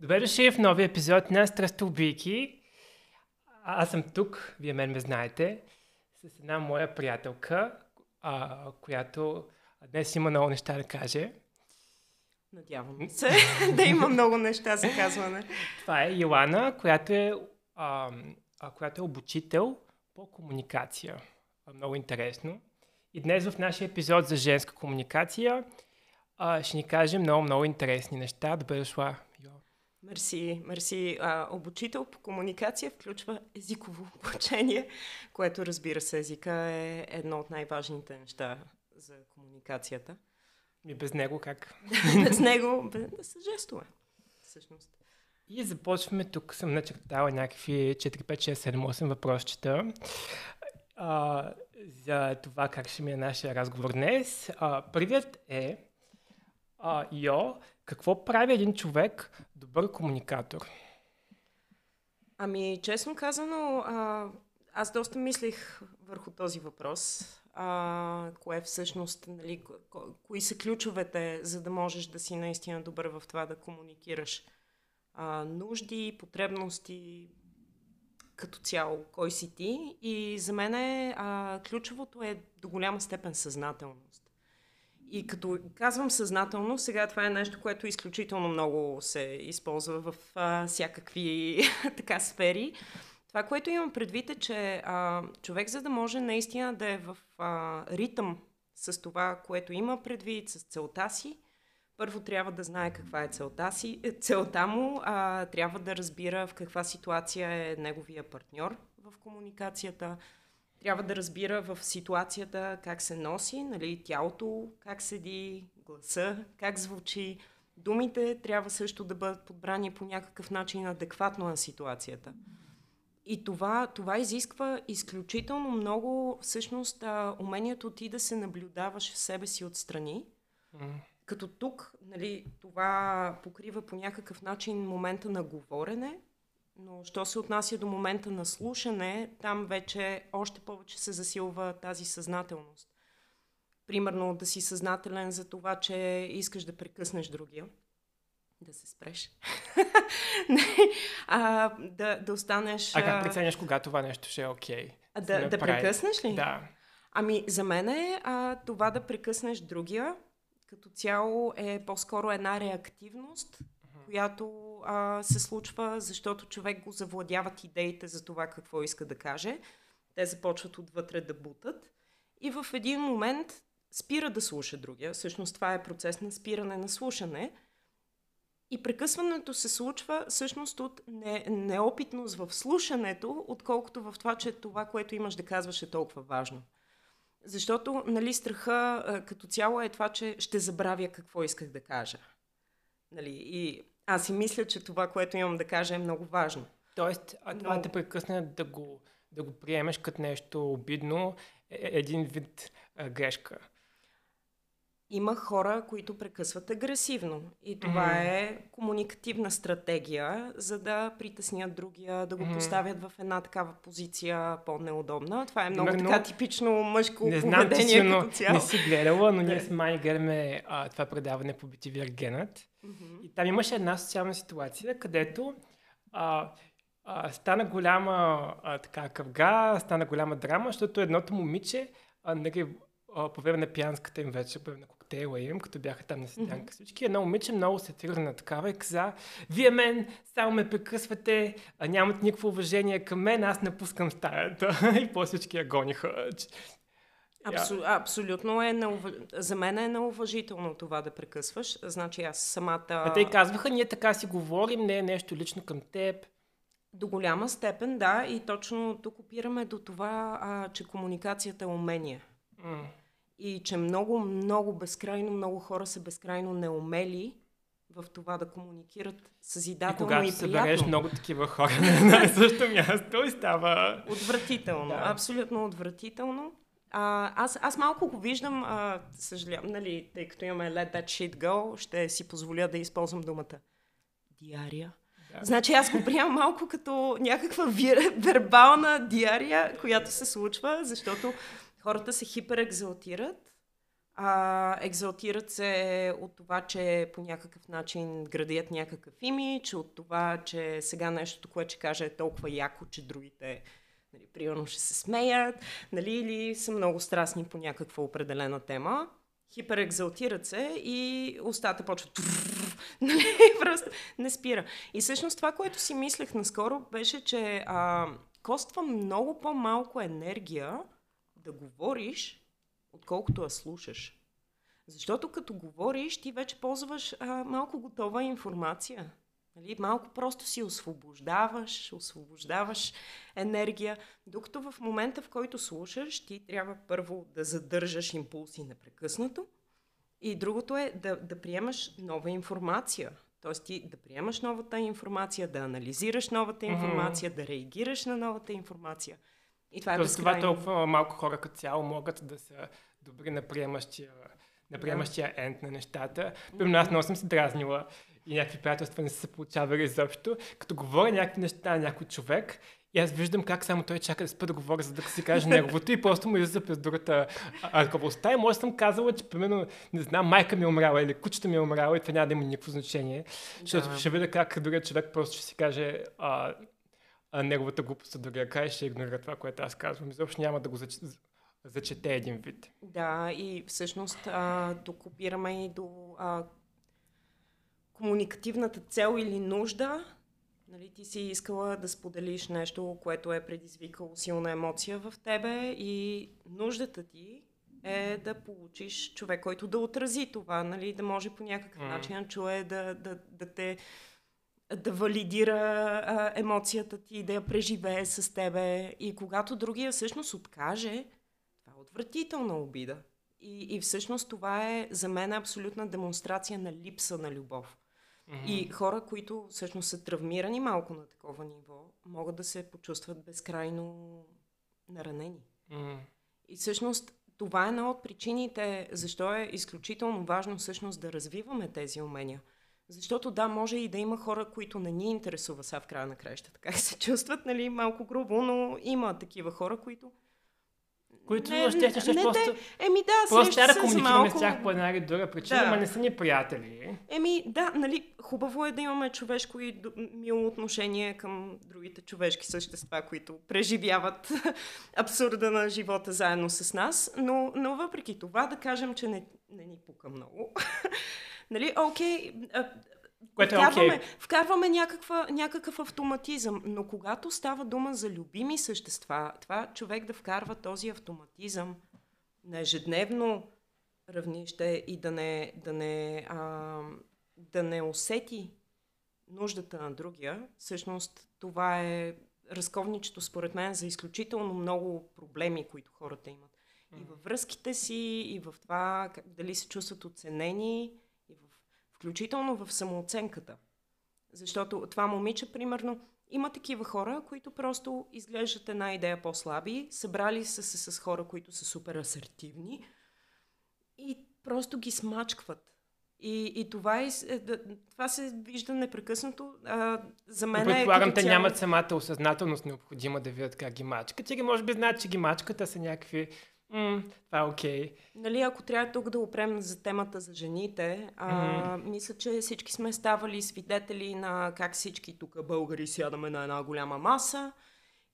Добре дошли в новия епизод на Страстобийки. Аз съм тук, вие мен ме знаете, с една моя приятелка, а, която днес има много неща да каже. Надявам се да има много неща за казване. Това е Йоана, която е, а, а, която е обучител по комуникация. Много интересно. И днес в нашия епизод за женска комуникация а, ще ни каже много, много интересни неща. Добре дошла, Йо. Мерси, мерси. А, обучител по комуникация включва езиково обучение, което разбира се, езика е едно от най-важните неща за комуникацията. И без него как? без него, без, са жестове, всъщност. И започваме. Тук съм начертала някакви 4, 5, 6, 7, 8 въпросчета а, за това как ще ми е нашия разговор днес. А, първият е, а, Йо, какво прави един човек добър комуникатор? Ами, честно казано, аз доста мислих върху този въпрос. Кое всъщност, нали, ко, кои са ключовете, за да можеш да си наистина добър в това да комуникираш нужди, потребности, като цяло, кой си ти. И за мен ключовото е до голяма степен съзнателност. И като казвам съзнателно, сега това е нещо, което изключително много се използва в а, всякакви така сфери. Това, което имам предвид е, че а, човек, за да може наистина да е в а, ритъм с това, което има предвид, с целта си, първо трябва да знае каква е целта, си, е, целта му, а, трябва да разбира в каква ситуация е неговия партньор в комуникацията, трябва да разбира в ситуацията как се носи, нали, тялото, как седи, гласа, как звучи. Думите трябва също да бъдат подбрани по някакъв начин адекватно на ситуацията. И това, това изисква изключително много, всъщност, а, умението ти да се наблюдаваш в себе си отстрани. Mm. Като тук, нали, това покрива по някакъв начин момента на говорене, но що се отнася до момента на слушане, там вече още повече се засилва тази съзнателност. Примерно да си съзнателен за това, че искаш да прекъснеш другия. Да се спреш. А, да, да останеш... А как преценяш кога това нещо ще е окей? Okay? Да, да прекъснеш ли? Да. Ами, за мен е а, това да прекъснеш другия, като цяло е по-скоро една реактивност, която а, се случва, защото човек го завладяват идеите за това какво иска да каже. Те започват отвътре да бутат. И в един момент спира да слуша другия. Всъщност това е процес на спиране на слушане. И прекъсването се случва всъщност от не, неопитност в слушането, отколкото в това, че това, което имаш да казваш е толкова важно. Защото, нали, страха като цяло е това, че ще забравя какво исках да кажа. Нали, и аз си мисля, че това, което имам да кажа е много важно. Тоест, а това Но... те прекъсне да го, да го приемеш като нещо обидно е, е един вид а, грешка има хора, които прекъсват агресивно. И това mm-hmm. е комуникативна стратегия, за да притеснят другия, да го mm-hmm. поставят в една такава позиция по-неудобна. Това е много Примерно, така типично мъжко не знам, поведение знам, като цяло. Не си гледала, но ние с Май гледаме а, това предаване по битиви Аргенът. Mm-hmm. И там имаше една социална ситуация, където а, а, стана голяма а, така къвга, стана голяма драма, защото едното момиче а, нали, а, по време на пиянската им вечер, по време на коктейла им, като бяха там на седянка mm-hmm. всички, едно момиче много се на такава и каза, вие мен само ме прекъсвате, а нямате никакво уважение към мен, аз напускам стаята. и после всички я гониха. Абсу, абсолютно е неув... за мен е неуважително това да прекъсваш. Значи аз самата... А те казваха, ние така си говорим, не е нещо лично към теб. До голяма степен, да, и точно тук опираме до това, а, че комуникацията е умение. Mm и че много, много безкрайно много хора са безкрайно неумели в това да комуникират съзидателно и, когато и приятно. събереш много такива хора на същото място и става... Отвратително, да. абсолютно отвратително. А, аз, аз малко го виждам, а, съжалявам, нали, тъй като имаме Let That Shit Go, ще си позволя да използвам думата диария. Да. Значи аз го приемам малко като някаква вир, вербална диария, която се случва, защото хората се хиперекзалтират, а, екзалтират се от това, че по някакъв начин градят някакъв имидж, от това, че сега нещото, което ще каже е толкова яко, че другите нали, примерно ще се смеят, нали, или са много страстни по някаква определена тема. Хиперекзалтират се и устата почва нали, просто не спира. И всъщност това, което си мислех наскоро, беше, че а, коства много по-малко енергия да говориш, отколкото да слушаш. Защото като говориш, ти вече ползваш а, малко готова информация. Нали? Малко просто си освобождаваш, освобождаваш енергия, докато в момента, в който слушаш, ти трябва първо да задържаш импулси непрекъснато и другото е да, да приемаш нова информация. Тоест ти да приемаш новата информация, да анализираш новата информация, mm-hmm. да реагираш на новата информация. И това е Тоест това толкова малко хора като цяло могат да са добри на приемащия, на приемащия енд на нещата. Примерно аз много съм се дразнила и някакви приятелства не са се получавали изобщо. Като говоря някакви неща на някой човек, и аз виждам как само той чака да спа да говори, за да си каже неговото и просто му излиза през другата ръковостта. И може да съм казала, че примерно, не знам, майка ми е умряла или кучета ми е умряла и това няма да има никакво значение. Да. Защото ще видя как другият човек просто ще си каже а, а неговата глупост от другия край ще игнорира това, което аз казвам. Изобщо няма да го зач... зачете един вид. Да, и всъщност а, докопираме и до а, комуникативната цел или нужда. Нали, ти си искала да споделиш нещо, което е предизвикало силна емоция в тебе и нуждата ти е да получиш човек, който да отрази това, нали, да може по някакъв mm. начин да чуе, да, да, да те да валидира а, емоцията ти, да я преживее с тебе. И когато другия всъщност откаже, това е отвратителна обида. И, и всъщност това е за мен абсолютна демонстрация на липса на любов. Mm-hmm. И хора, които всъщност са травмирани малко на такова ниво, могат да се почувстват безкрайно наранени. Mm-hmm. И всъщност това е една от причините, защо е изключително важно всъщност да развиваме тези умения. Защото да, може и да има хора, които не ни интересува сега в края на краищата как се чувстват, нали, малко грубо, но има такива хора, които които не, ще, ще, ще не, просто... Еми да, просто трябва да комуникираме малко... с тях по една или друга причина, да. но не са ни приятели. Еми да, нали, хубаво е да имаме човешко и мило отношение към другите човешки същества, които преживяват абсурда на живота заедно с нас, но, но въпреки това да кажем, че не, не ни пука много. нали, окей, което е вкарваме, okay. вкарваме някаква, някакъв автоматизъм, но когато става дума за любими същества, това човек да вкарва този автоматизъм на ежедневно равнище и да не, да не, а, да не усети нуждата на другия, всъщност това е разковничето според мен за изключително много проблеми, които хората имат. И във връзките си, и в това дали се чувстват оценени, включително в самооценката. Защото това момиче, примерно, има такива хора, които просто изглеждат една идея по-слаби, събрали са се с хора, които са супер асертивни и просто ги смачкват. И, и това, е, е това се вижда непрекъснато. А, за мен е Предполагам, те цяло... нямат самата осъзнателност необходима да видят как ги мачкат. Те ги може би знаят, че ги мачкат, а са някакви Mm, това е окей. Okay. Нали, ако трябва тук да опрем за темата за жените, а, mm. мисля, че всички сме ставали свидетели на как всички тук българи сядаме на една голяма маса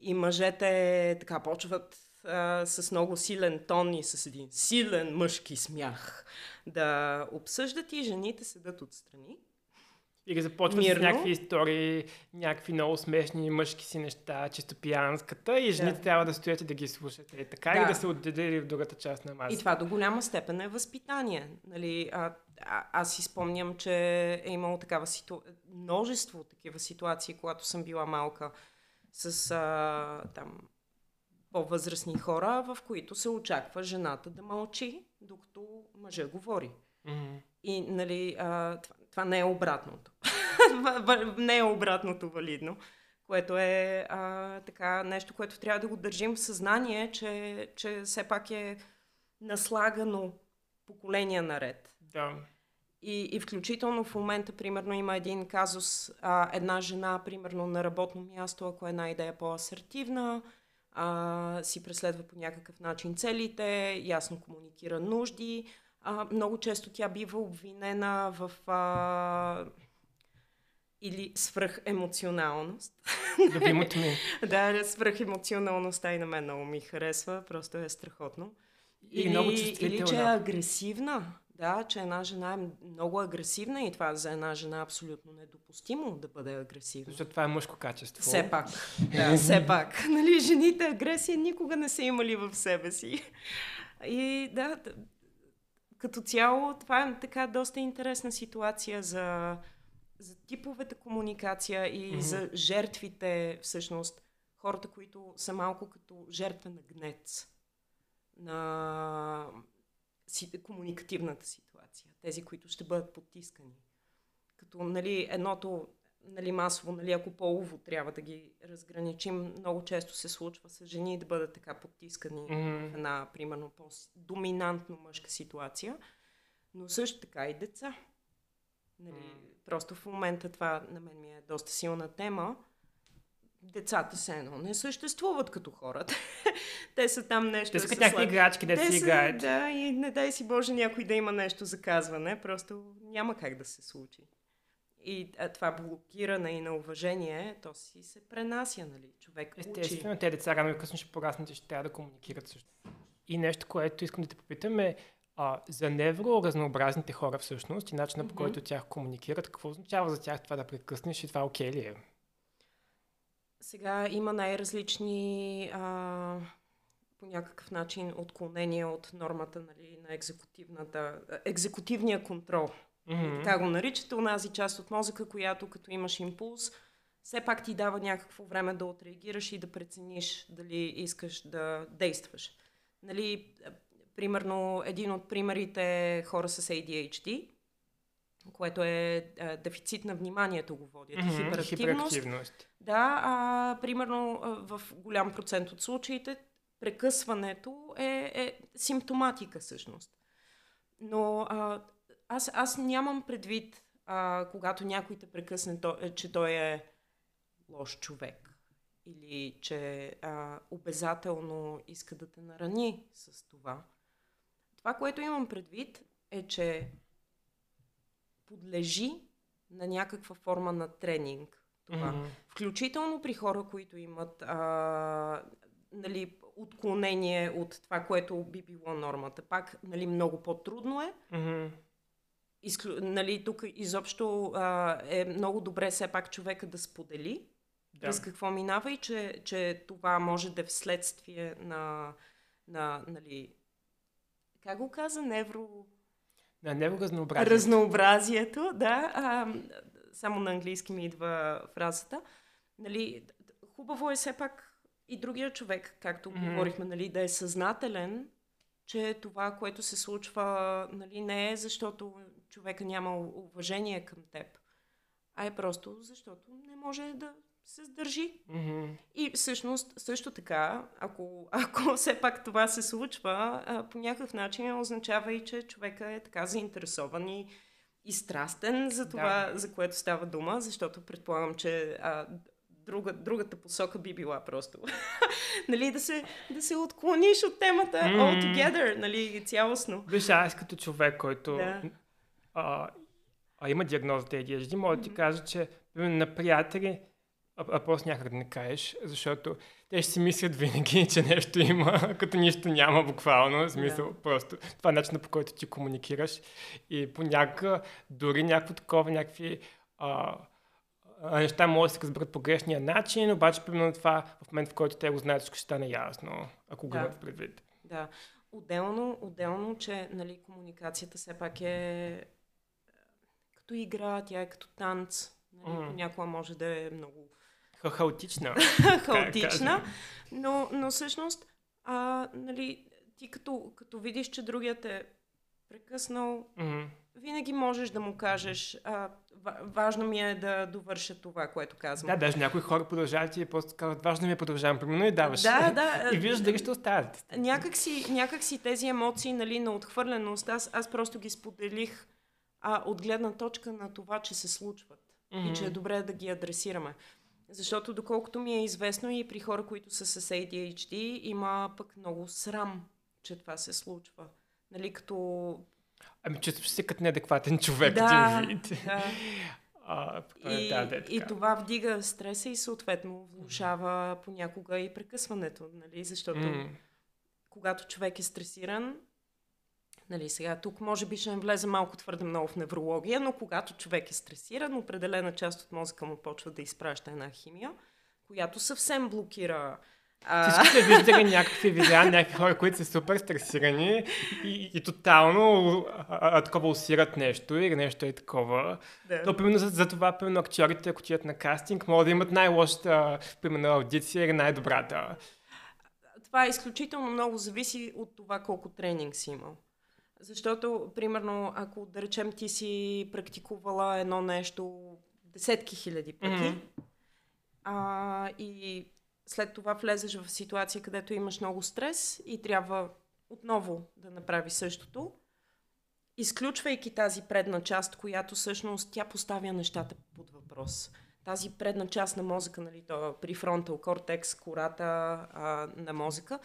и мъжете така почват а, с много силен тон и с един силен мъжки смях да обсъждат и жените седат отстрани и започват Мирно. с някакви истории, някакви много смешни мъжки си неща, чисто пиянската и жените да. трябва да стоят и да ги слушат. И така да. и да се отделили в другата част на масата. И това до голяма степен е възпитание. Нали, а, а, аз си спомням, че е имало такава ситу... множество такива ситуации, когато съм била малка с а, там по-възрастни хора, в които се очаква жената да мълчи, докато мъжа говори. Mm-hmm. И нали, а, това, това не е обратното. не е обратното валидно. Което е а, така нещо, което трябва да го държим в съзнание, че, че все пак е наслагано поколения наред. Да. И, и включително в момента, примерно, има един казус, а, една жена, примерно, на работно място, ако една идея по-асертивна, а, си преследва по някакъв начин целите, ясно комуникира нужди, а, много често тя бива обвинена в а, или свръхемоционалност. Любимото ми. да, свръхемоционалността и на мен много ми харесва, просто е страхотно. И или, много или че е агресивна. Да, че една жена е много агресивна и това за една жена е абсолютно недопустимо да бъде агресивна. Защото това е мъжко качество. Все пак. Да, все пак. Нали, жените агресия никога не са имали в себе си. И да, като цяло това е така доста интересна ситуация за, за типовете комуникация и mm-hmm. за жертвите, всъщност, хората, които са малко като жертва на гнец, на си, комуникативната ситуация, тези, които ще бъдат потискани. Като нали, едното нали, масово, нали, ако полово трябва да ги разграничим, много често се случва с жени да бъдат така потискани mm-hmm. в една, примерно, по-доминантно мъжка ситуация, но също така и деца. Нали, mm-hmm. Просто в момента това на мен ми е доста силна тема. Децата се едно не съществуват като хората. Те са там нещо. Те са някакви играчки да си играят. Да, и не дай си Боже някой да има нещо за казване. Просто няма как да се случи. И а, това блокиране и на уважение, то си се пренася, нали? Човек Естествено, учи. те деца рано или късно ще пораснат и ще трябва да комуникират също. И нещо, което искам да те попитам е а, за невроразнообразните хора всъщност и начина mm-hmm. по който тях комуникират, какво означава за тях това да прекъснеш и това окей okay ли е? Сега има най-различни а, по някакъв начин отклонения от нормата нали, на екзекутивната, екзекутивния контрол. Mm-hmm. Така го наричате, онази част от мозъка, която като имаш импулс, все пак ти дава някакво време да отреагираш и да прецениш дали искаш да действаш. Нали, примерно, един от примерите е хора с ADHD, което е, е дефицит на вниманието го водят. Mm-hmm, хиперактивност. хиперактивност. Да, а, примерно в голям процент от случаите прекъсването е, е симптоматика всъщност. Но а, аз, аз нямам предвид, а, когато някой те прекъсне, то, е, че той е лош човек или че а, обязателно иска да те нарани с това. Това, което имам предвид, е, че подлежи на някаква форма на тренинг. Това. Mm-hmm. Включително при хора, които имат а, нали, отклонение от това, което би било нормата. Пак нали, много по-трудно е. Mm-hmm. Изклю... Нали, тук изобщо а, е много добре все пак човека да сподели да. през какво минава и че, че това може да е вследствие на, на нали, как го каза, невро... На невроразнообразието. Разнообразието, да. А, само на английски ми идва фразата. Нали, хубаво е все пак и другия човек, както mm-hmm. говорихме, нали, да е съзнателен, че това, което се случва, нали, не е защото човека няма уважение към теб, а е просто защото не може да се сдържи. Mm-hmm. И всъщност също така, ако, ако все пак това се случва, а, по някакъв начин означава и, че човека е така заинтересован и, и страстен за това, да. за което става дума, защото предполагам, че а, друга, другата посока би била просто нали, да, се, да се отклониш от темата mm-hmm. all together, нали, цялостно. Виж, аз като човек, който да. А, а има диагнозата ADHD, мога да ти кажа, че на приятели а, а просто някак да не кажеш, защото те ще си мислят винаги, че нещо има, като нищо няма буквално, в смисъл yeah. просто това е начинът по който ти комуникираш и понякога дори някакво такова, някакви а, неща могат да се разберат по грешния начин, обаче примерно това в момент, в който те го знаят, ще стане ясно, ако го имат предвид. Да. Отделно, отделно, че нали, комуникацията все пак е като игра, тя е като танц. Нали, mm. Някога може да е много хаотична. хаотична, но, но всъщност, а, нали, ти като, като видиш, че другият е прекъснал, mm-hmm. винаги можеш да му кажеш, а, важно ми е да довърша това, което казвам. Да, даже някои хора продължават и просто казват, важно ми е продължавам, примерно и даваш. Да, да. и виждаш дали ще оставят. Някак си, някак си тези емоции нали, на отхвърленост, аз, аз просто ги споделих а, от гледна точка на това, че се случват mm-hmm. и че е добре да ги адресираме. Защото доколкото ми е известно и при хора, които са с ADHD, има пък много срам, че това се случва. Нали, като Ами чувстваш се като неадекватен човек, да. Да. А, и, да, да, е и това вдига стреса и съответно влушава понякога и прекъсването, нали? защото mm. когато човек е стресиран, Нали, сега тук може би ще не влезе малко твърде много в неврология, но когато човек е стресиран, определена част от мозъка му почва да изпраща една химия, която съвсем блокира а... Всички сте виждали някакви видеа, някакви хора, които са супер стресирани и, и тотално а, а, такова усират нещо или нещо е такова. Да. То, примерно, за, за това, примерно, актьорите, ако отидат на кастинг, могат да имат най-лошата, примерно, аудиция или най-добрата. Това е изключително много зависи от това колко тренинг си имал. Защото, примерно, ако да речем ти си практикувала едно нещо десетки хиляди пъти mm-hmm. а, и след това влезеш в ситуация, където имаш много стрес и трябва отново да направи същото, изключвайки тази предна част, която всъщност тя поставя нещата под въпрос. Тази предна част на мозъка, нали, то, при фронтал кортекс, кората а, на мозъка,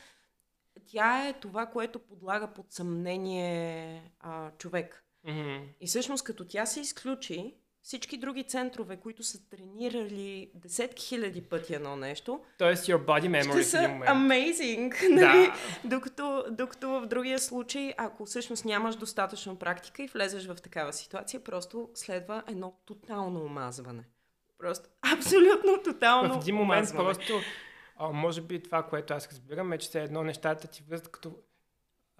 тя е това, което подлага под съмнение а, човек. Mm-hmm. И всъщност като тя се изключи, всички други центрове, които са тренирали десетки хиляди пъти едно нещо. Тоест, your body memory ще са amazing. Нали? Да. Докато, докато в другия случай, ако всъщност нямаш достатъчно практика и влезеш в такава ситуация, просто следва едно тотално омазване. Просто абсолютно тотално В един момент омазване. просто, а, може би това, което аз разбирам, е, че все едно нещата ти влизат като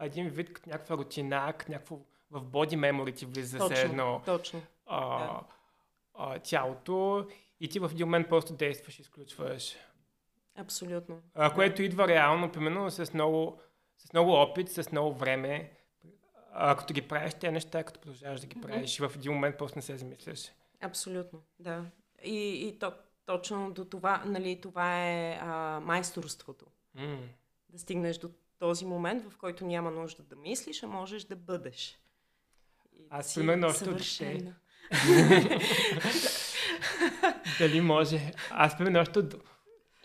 един вид, като някаква рутина, като някакво в body memory ти влиза точно, все едно. Точно. А, да а, тялото и ти в един момент просто действаш и изключваш. Абсолютно. А, което идва реално, примерно, с много, с много опит, с много време. А, ако ги правиш тези неща, като продължаваш да ги правиш, mm-hmm. в един момент просто не се замисляш. Абсолютно, да. И, и то, точно до това, нали, това е а, майсторството. Mm. Да стигнеш до този момент, в който няма нужда да мислиш, а можеш да бъдеш. И Аз примерно още от Дали може? Аз примерно още от,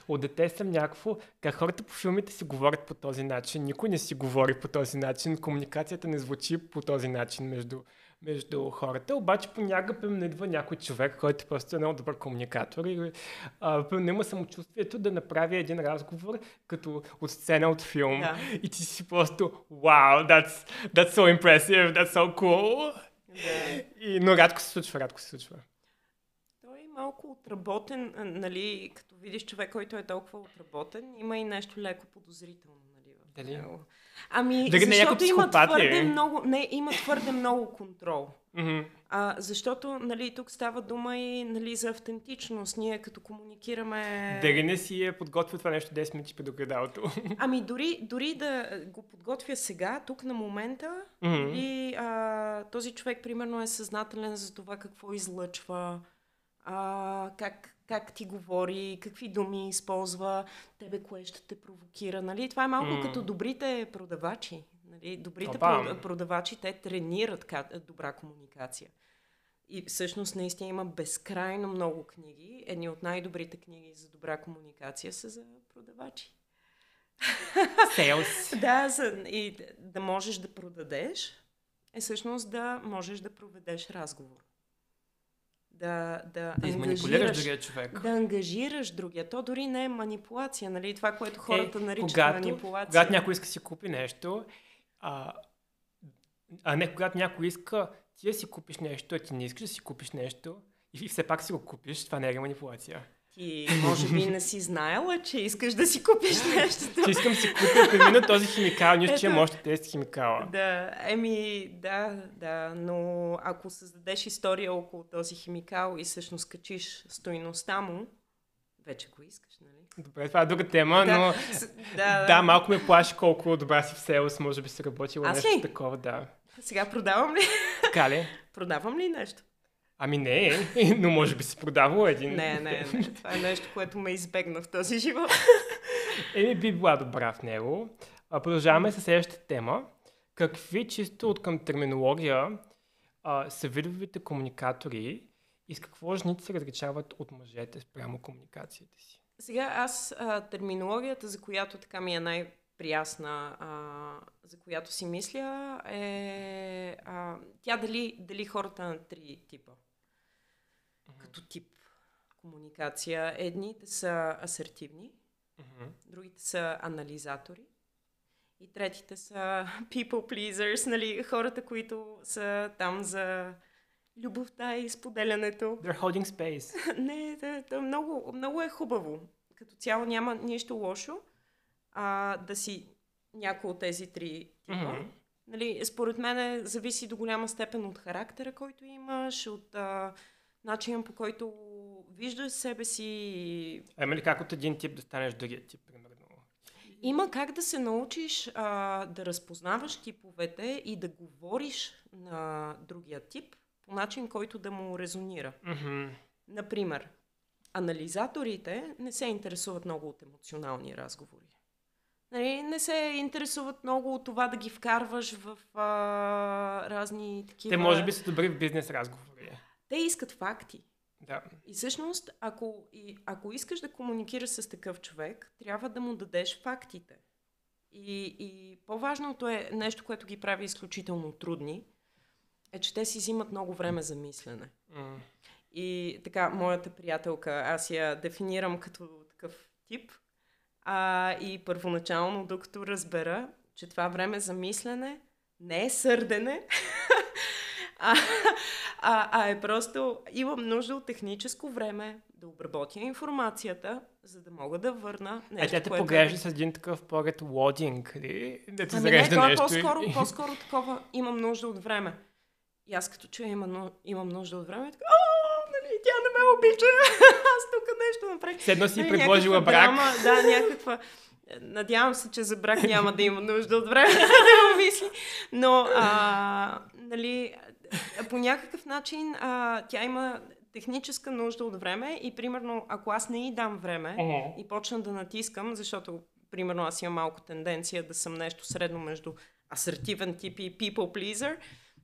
от дете съм някакво, как хората по филмите си говорят по този начин, никой не си говори по този начин, комуникацията не звучи по този начин между, между хората, обаче понякога не идва някой човек, който просто е много добър комуникатор и а, има самочувствието да направи един разговор като от сцена от филм yeah. и ти си просто wow, that's, that's so impressive, that's so cool. Да. И, но рядко се случва, рядко се случва. Той е малко отработен, нали, като видиш човек, който е толкова отработен, има и нещо леко подозрително. Дали? Ами, Дали защото има твърде, много, не, има твърде много контрол. Mm-hmm. А, защото нали, тук става дума и нали, за автентичност. Ние като комуникираме... Дали не си е подготвил това нещо 10 минути пред огледалото? Ами дори, дори да го подготвя сега, тук на момента, mm-hmm. и а, този човек примерно е съзнателен за това какво излъчва, а, как, как ти говори, какви думи използва, тебе кое ще те провокира. Нали? Това е малко mm. като добрите продавачи. Нали? Добрите Опа. продавачи, те тренират добра комуникация. И всъщност наистина има безкрайно много книги. Едни от най-добрите книги за добра комуникация са за продавачи. Сейлс. да, за, и да можеш да продадеш е всъщност да можеш да проведеш разговор. Да, да, да ангажираш другия човек. Да ангажираш другия. То дори не е манипулация, нали? Това, което хората е, наричат когато, манипулация. Когато някой иска да си купи нещо, а, а не когато някой иска ти да си купиш нещо, а ти не искаш да си купиш нещо и все пак си го купиш, това не е манипулация. Ти може би не си знаела, че искаш да си купиш нещо. Че искам си купя примерно този химикал, нищо, че може да тест химикала. Да, еми, да, да, но ако създадеш история около този химикал и всъщност качиш стоиността му, вече го искаш, нали? Добре, това е друга тема, да, но да, да, малко ме плаши колко добра си в селс, може би си работила Аз нещо ли? такова, да. Сега продавам ли? Така ли? Продавам ли нещо? Ами не, но може би си продавала един. Не, не, не. Това е нещо, което ме избегна в този живот. Еми би била добра в него. А, продължаваме с следващата тема. Какви чисто от към терминология а, са видовите комуникатори и с какво жените се различават от мъжете спрямо комуникацията си? Сега аз а, терминологията, за която така ми е най- прясна, а, за която си мисля, е а, тя дали, дали хората на три типа. Mm-hmm. Като тип комуникация. Едните са асертивни, mm-hmm. другите са анализатори и третите са people pleasers, нали, хората, които са там за любовта и споделянето. They're holding space. Не, да, да, много, много е хубаво. Като цяло няма нищо лошо а, да си някой от тези три типа. Mm-hmm. Нали, според мен зависи до голяма степен от характера, който имаш, от а, начина по който виждаш себе си. А има ли как от един тип да станеш другия тип, примерно? Има как да се научиш а, да разпознаваш типовете и да говориш на другия тип по начин, който да му резонира. Mm-hmm. Например, анализаторите не се интересуват много от емоционални разговори. Нали, не се интересуват много от това да ги вкарваш в а, разни такива... Те може би са добри в бизнес разговори. Те искат факти. Да. И всъщност, ако, и, ако искаш да комуникираш с такъв човек, трябва да му дадеш фактите. И, и по-важното е нещо, което ги прави изключително трудни, е, че те си взимат много време за мислене. Mm. И така, моята приятелка, аз я дефинирам като такъв тип. А, и първоначално, докато разбера, че това време за мислене не е сърдене, а, а, а е просто имам нужда от техническо време да обработя информацията, за да мога да върна е, нещо, Е, те те поглежда с един такъв поглед лодинг, ли? Да те ами не, това е по-скоро, и... по-скоро такова имам нужда от време. И аз като чуя има, имам нужда от време, така, нали, тя не ме обича, аз тук нещо направих. Седно си нали, предложила брак. Драма, да, някаква... Надявам се, че за брак няма да има нужда от време да мисли. Но, а, нали, по някакъв начин а, тя има техническа нужда от време и примерно ако аз не й дам време uh-huh. и почна да натискам, защото примерно аз имам малко тенденция да съм нещо средно между асертивен тип и people pleaser,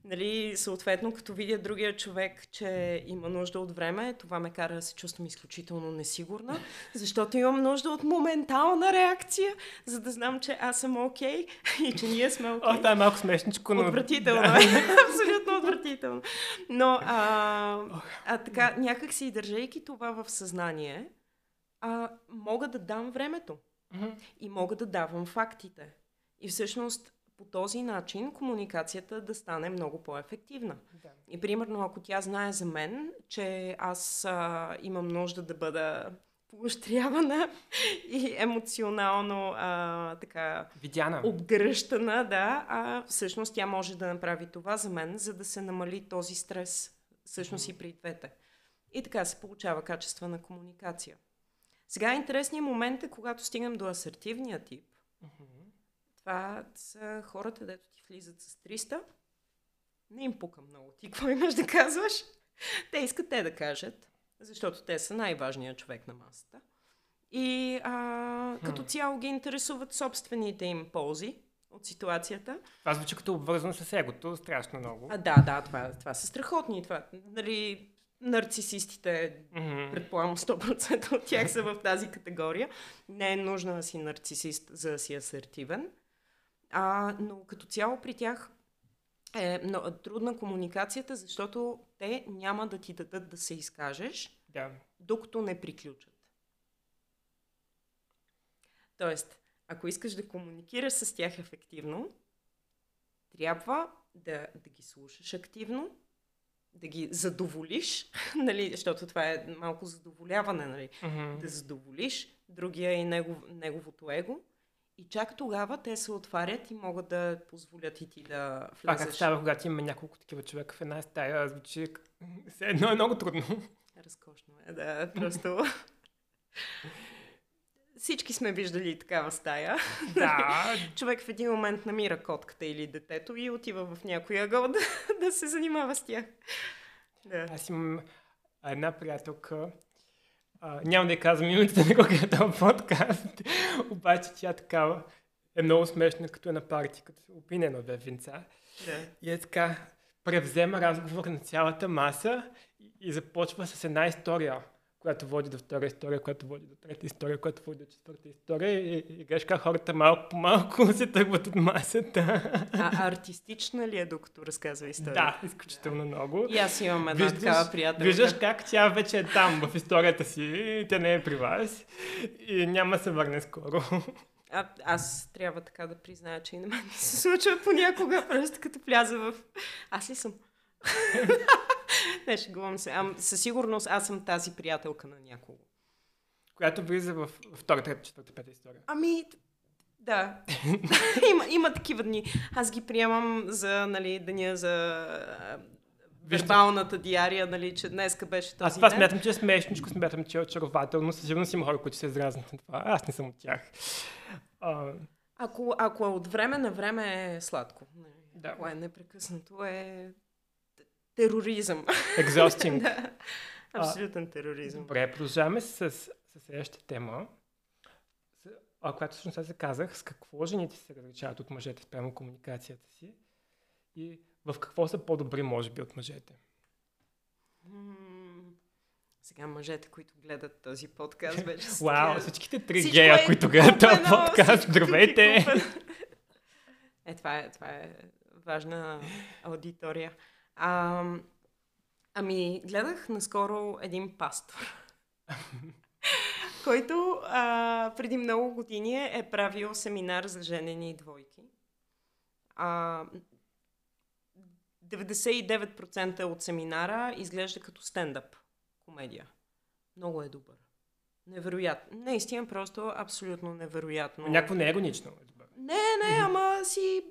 Нали, съответно, като видя другия човек, че има нужда от време, това ме кара да се чувствам изключително несигурна, защото имам нужда от моментална реакция, за да знам, че аз съм окей okay, и че ние сме окей. Okay. О, това е малко смешничко, но... Отвратително да. е. Абсолютно отвратително. Но, а, а така, някак си държайки това в съзнание, а, мога да дам времето. Mm-hmm. И мога да давам фактите. И всъщност по този начин комуникацията да стане много по-ефективна. Да. И примерно, ако тя знае за мен, че аз а, имам нужда да бъда поощрявана и емоционално а, така Видяна. обгръщана, да, а всъщност тя може да направи това за мен, за да се намали този стрес, всъщност mm-hmm. и при двете. И така се получава качествена комуникация. Сега интересният момент е, когато стигнем до асертивния тип, mm-hmm това са хората, дето ти влизат с 300. Не им пука много. Ти какво имаш да казваш? Те искат те да кажат, защото те са най-важният човек на масата. И а, като цяло ги интересуват собствените им ползи от ситуацията. Това звучи като обвързано с егото, страшно много. А, да, да, това, това са страхотни. Това, нали, нарцисистите, mm-hmm. предполагам 100% от тях са в тази категория. Не е нужно да си нарцисист, за да си асертивен. А, но като цяло при тях е много трудна комуникацията, защото те няма да ти дадат да се изкажеш, да. докато не приключат. Тоест, ако искаш да комуникираш с тях ефективно, трябва да, да ги слушаш активно, да ги задоволиш, нали, защото това е малко задоволяване, нали, mm-hmm. да задоволиш другия и негов, неговото его и чак тогава те се отварят и могат да позволят и ти да влезеш. А как става, когато има няколко такива човека в една стая? Звучи все едно е много трудно. Разкошно е, да. Просто... Всички сме виждали такава стая. Да. Човек в един момент намира котката или детето и отива в някоя ъгъл да, да се занимава с тях. Да. Аз имам една приятелка, а, няма да я казвам името на го е този подкаст, обаче тя такава е много смешна, като е на парти, като се опине на две винца. Да. И е така, превзема разговор на цялата маса и, и започва с една история която води до втора история, която води до трета история, която води до четвърта история и, и, гледаш как хората малко по малко се тръгват от масата. А артистична ли е, докато разказва история? Да, изключително много. И аз имам една Виждаш- такава приятелка. Виждаш как тя вече е там в историята си и тя не е при вас и няма да се върне скоро. А, аз трябва така да призная, че и на мен ми се случва понякога, просто като вляза в... Аз ли съм? не, шегувам се. Ам, със сигурност аз съм тази приятелка на някого. Която влиза в втора, трета, четвърта, пета история. Ами, да. има, има такива дни. Аз ги приемам за, нали, деня за вербалната диария, нали, че днеска беше този Аз това ден. смятам, че е смешничко, смятам, че е очарователно. Със сигурност има хора, които се изразнат на това. Аз не съм от тях. А, Ако, ако от време на време е сладко. Нали. Да. Ако е непрекъснато е тероризъм. exhausting. да. Абсолютен тероризъм. Добре, продължаваме с, с следващата тема, а, която всъщност аз се казах, с какво жените се различават от мъжете спрямо комуникацията си и в какво са по-добри, може би, от мъжете. Сега мъжете, които гледат този подкаст, вече са Вау, всичките три Всичко гея, е които гледат този подкаст, здравейте! е купено. Е, това е, това е важна аудитория. А, ами, гледах наскоро един пастор, който а, преди много години е правил семинар за женени двойки. А, 99% от семинара изглежда като стендъп комедия. Много е добър. Невероятно. Наистина просто абсолютно невероятно. Някакво не е иронично. Не, не, ама си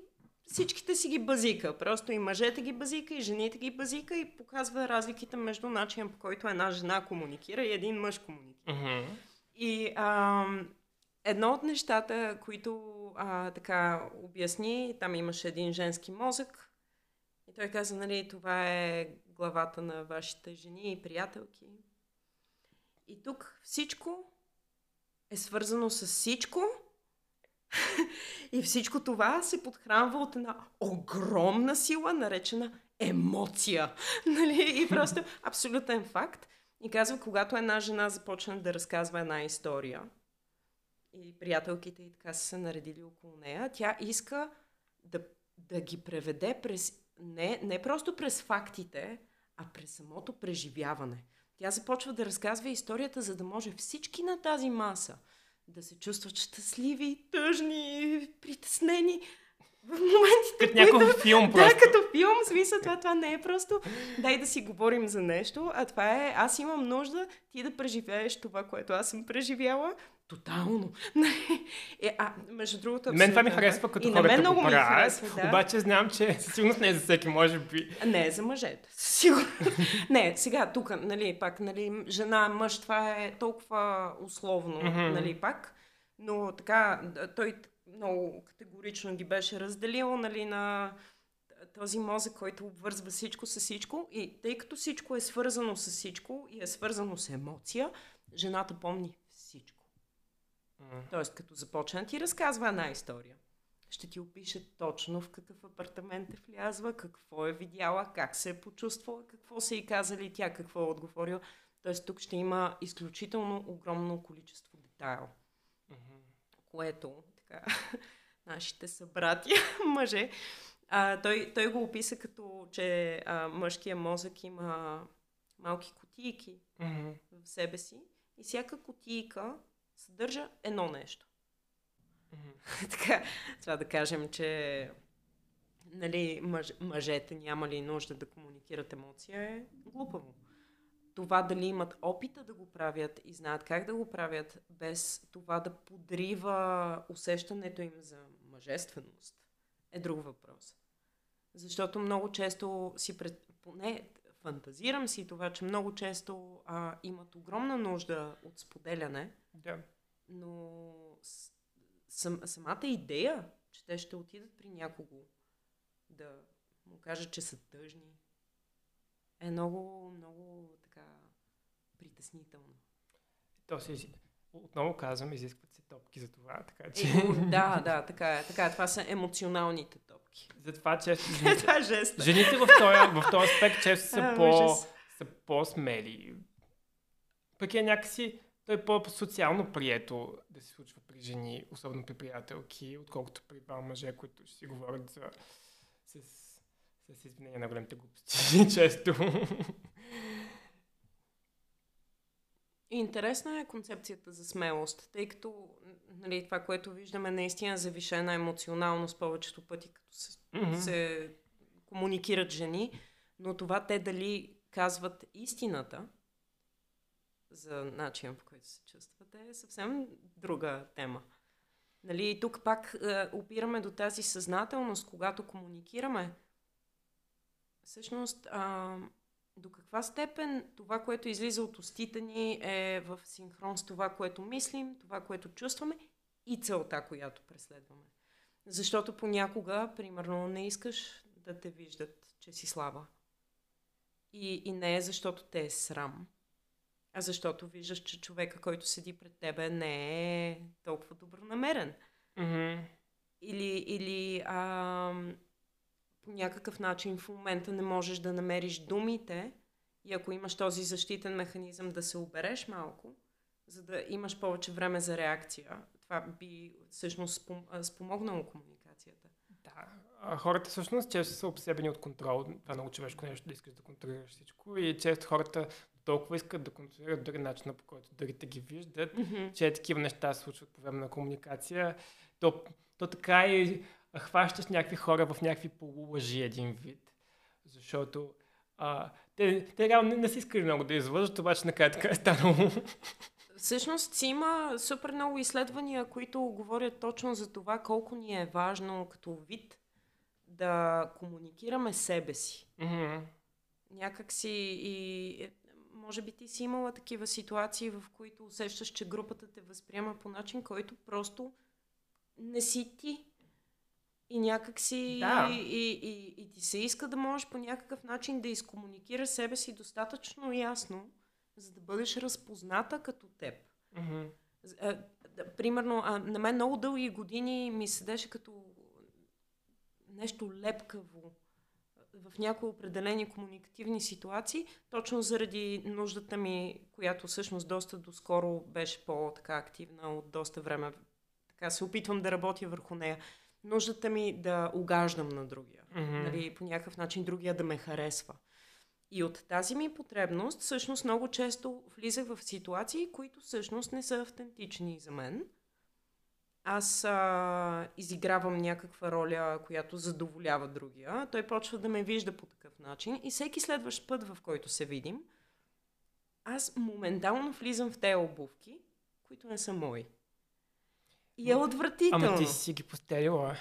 всичките си ги базика. Просто и мъжете ги базика, и жените ги базика и показва разликите между начина по който една жена комуникира и един мъж комуникира. Мгм. И а, едно от нещата, които а, така обясни, там имаше един женски мозък и той каза, нали, това е главата на вашите жени и приятелки. И тук всичко е свързано с всичко и всичко това се подхранва от една огромна сила, наречена емоция. Нали? И просто абсолютен факт. И казва, когато една жена започне да разказва една история и приятелките и така са се наредили около нея, тя иска да, да ги преведе през не, не просто през фактите, а през самото преживяване. Тя започва да разказва историята, за да може всички на тази маса да се чувстват щастливи, тъжни, притеснени в моментите, Като някакъв филм Да, просто. като филм, в смисъл, това, това не е просто дай да си говорим за нещо, а това е аз имам нужда ти да преживееш това, което аз съм преживяла. Тотално. е, а, между другото, Мен това ми абсолютно, харесва като И на мен много го ми харесва, да. обаче знам, че със сигурност не е за всеки, може би. Не, е за мъжете. Сигурно. не, сега тук, нали, пак, нали, жена, мъж, това е толкова условно, Мгм. нали, пак. Но така, той много категорично ги беше разделил, нали, на този мозък, който обвързва всичко с всичко. И тъй като всичко е свързано с всичко и е свързано с емоция, жената помни. Тоест, като започне да ти разказва една история, ще ти опише точно в какъв апартамент е влязла, какво е видяла, как се е почувствала, какво са и казали тя, какво е отговорила. Тоест, тук ще има изключително огромно количество детайл, което така, нашите събратия, мъже, а, той, той го описа като, че а, мъжкият мозък има малки кутийки Мгм. в себе си и всяка кутийка съдържа едно нещо. Мгм. така, това да кажем, че нали, мъж, мъжете няма ли нужда да комуникират емоция е глупаво. Това дали имат опита да го правят и знаят как да го правят, без това да подрива усещането им за мъжественост, е друг въпрос. Защото много често си пред... поне фантазирам си това, че много често а, имат огромна нужда от споделяне, Да. но сам, самата идея, че те ще отидат при някого да му кажат, че са тъжни, е много, много така притеснително. То изи- отново казвам, изискват се топки за това, така че... Е, да, да, така е, така е. Това са емоционалните топки. Затова често жените, това жест. жените в този, в този аспект често са, А, по, са по-смели. пък е някакси той е по-социално прието да се случва при жени, особено при приятелки, отколкото при два мъже, които ще си говорят за, с, с извинение на големите глупости често. Интересна е концепцията за смелост, тъй като нали, това, което виждаме, наистина завишена емоционалност повечето пъти, като се, mm-hmm. се комуникират жени, но това те дали казват истината за начин по който се чувствате е съвсем друга тема. Нали, тук пак е, опираме до тази съзнателност, когато комуникираме. Всъщност, а, до каква степен това, което излиза от устите ни е в синхрон с това, което мислим, това, което чувстваме и целта, която преследваме. Защото понякога, примерно, не искаш да те виждат, че си слаба. И, и не е защото те е срам, а защото виждаш, че човека, който седи пред тебе, не е толкова добронамерен. Mm-hmm. Или, или а, по някакъв начин в момента не можеш да намериш думите и ако имаш този защитен механизъм да се обереш малко, за да имаш повече време за реакция, това би всъщност спом... спомогнало комуникацията. Да. А хората всъщност често са обсебени от контрол. Това е много човешко нещо, да искаш да контролираш всичко. И често хората толкова искат да контролират дори начина по който другите ги виждат, mm-hmm. че такива неща се случват по време на комуникация. То, то така и хващаш някакви хора в някакви полулъжи един вид. Защото а, те, те реално не, не са искали много да излъжат, обаче накрая така е станало. Всъщност си има супер много изследвания, които говорят точно за това колко ни е важно като вид да комуникираме себе си. Mm-hmm. Някак си и е, може би ти си имала такива ситуации, в които усещаш, че групата те възприема по начин, който просто не си ти. И някак си... Да. И, и, и, и ти се иска да можеш по някакъв начин да изкомуникираш себе си достатъчно ясно, за да бъдеш разпозната като теб. Mm-hmm. А, да, примерно, а, на мен много дълги години ми седеше като нещо лепкаво в някои определени комуникативни ситуации, точно заради нуждата ми, която всъщност доста доскоро беше по-така активна от доста време. Така се опитвам да работя върху нея. Нуждата ми да угаждам на другия. Mm-hmm. Нали, по някакъв начин другия да ме харесва. И от тази ми потребност, всъщност много често влизах в ситуации, които всъщност не са автентични за мен – аз а, изигравам някаква роля, която задоволява другия. Той почва да ме вижда по такъв начин и всеки следващ път, в който се видим, аз моментално влизам в тези обувки, които не са мои. И е отвратително. Ама ти си ги постелила.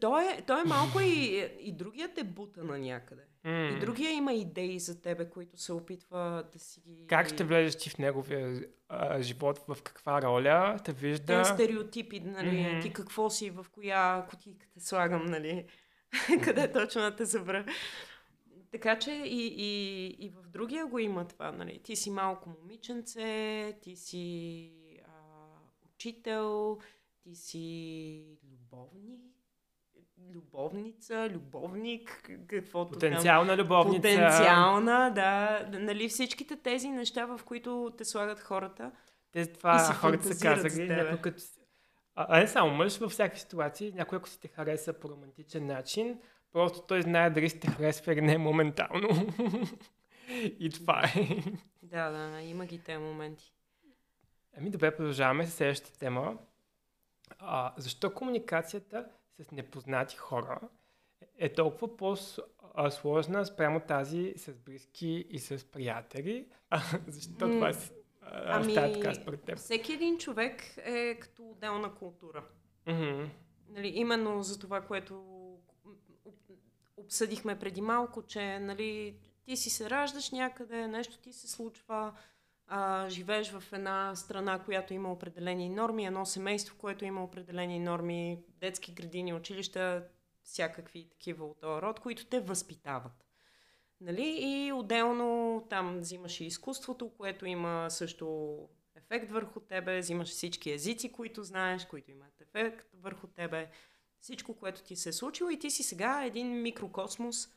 Той е, той е малко и, и другият е бута на някъде. Mm. И другия има идеи за тебе, които се опитва да си ги... Как ще влезеш ти в неговия а, живот, в каква роля те вижда? Те стереотипи, нали, mm-hmm. ти какво си, в коя кутийка те слагам, нали, къде точно да те забра. Така че и, и, и в другия го има това, нали, ти си малко момиченце, ти си а, учител, ти си любовник, любовница, любовник, каквото Потенциална там. любовница. Потенциална, да. Нали всичките тези неща, в които те слагат хората. Те това хората са казали, някой като... А, а не само мъж, във всякакви ситуации, някой ако си те хареса по романтичен начин, просто той знае дали си те харесва или не моментално. И това е. Да, да, има ги тези моменти. Ами добре, продължаваме с следващата тема. А, защо комуникацията с непознати хора е толкова по-сложна спрямо тази с близки и с приятели. А, защо mm. това е ами, така според теб? Всеки един човек е като отделна култура. Mm-hmm. Нали, именно за това, което обсъдихме преди малко, че нали, ти си се раждаш някъде, нещо ти се случва, а, живееш в една страна, която има определени норми, едно семейство, което има определени норми, детски градини, училища, всякакви такива от този род, които те възпитават. Нали? И отделно там взимаш и изкуството, което има също ефект върху тебе, взимаш всички езици, които знаеш, които имат ефект върху тебе, всичко, което ти се е случило и ти си сега един микрокосмос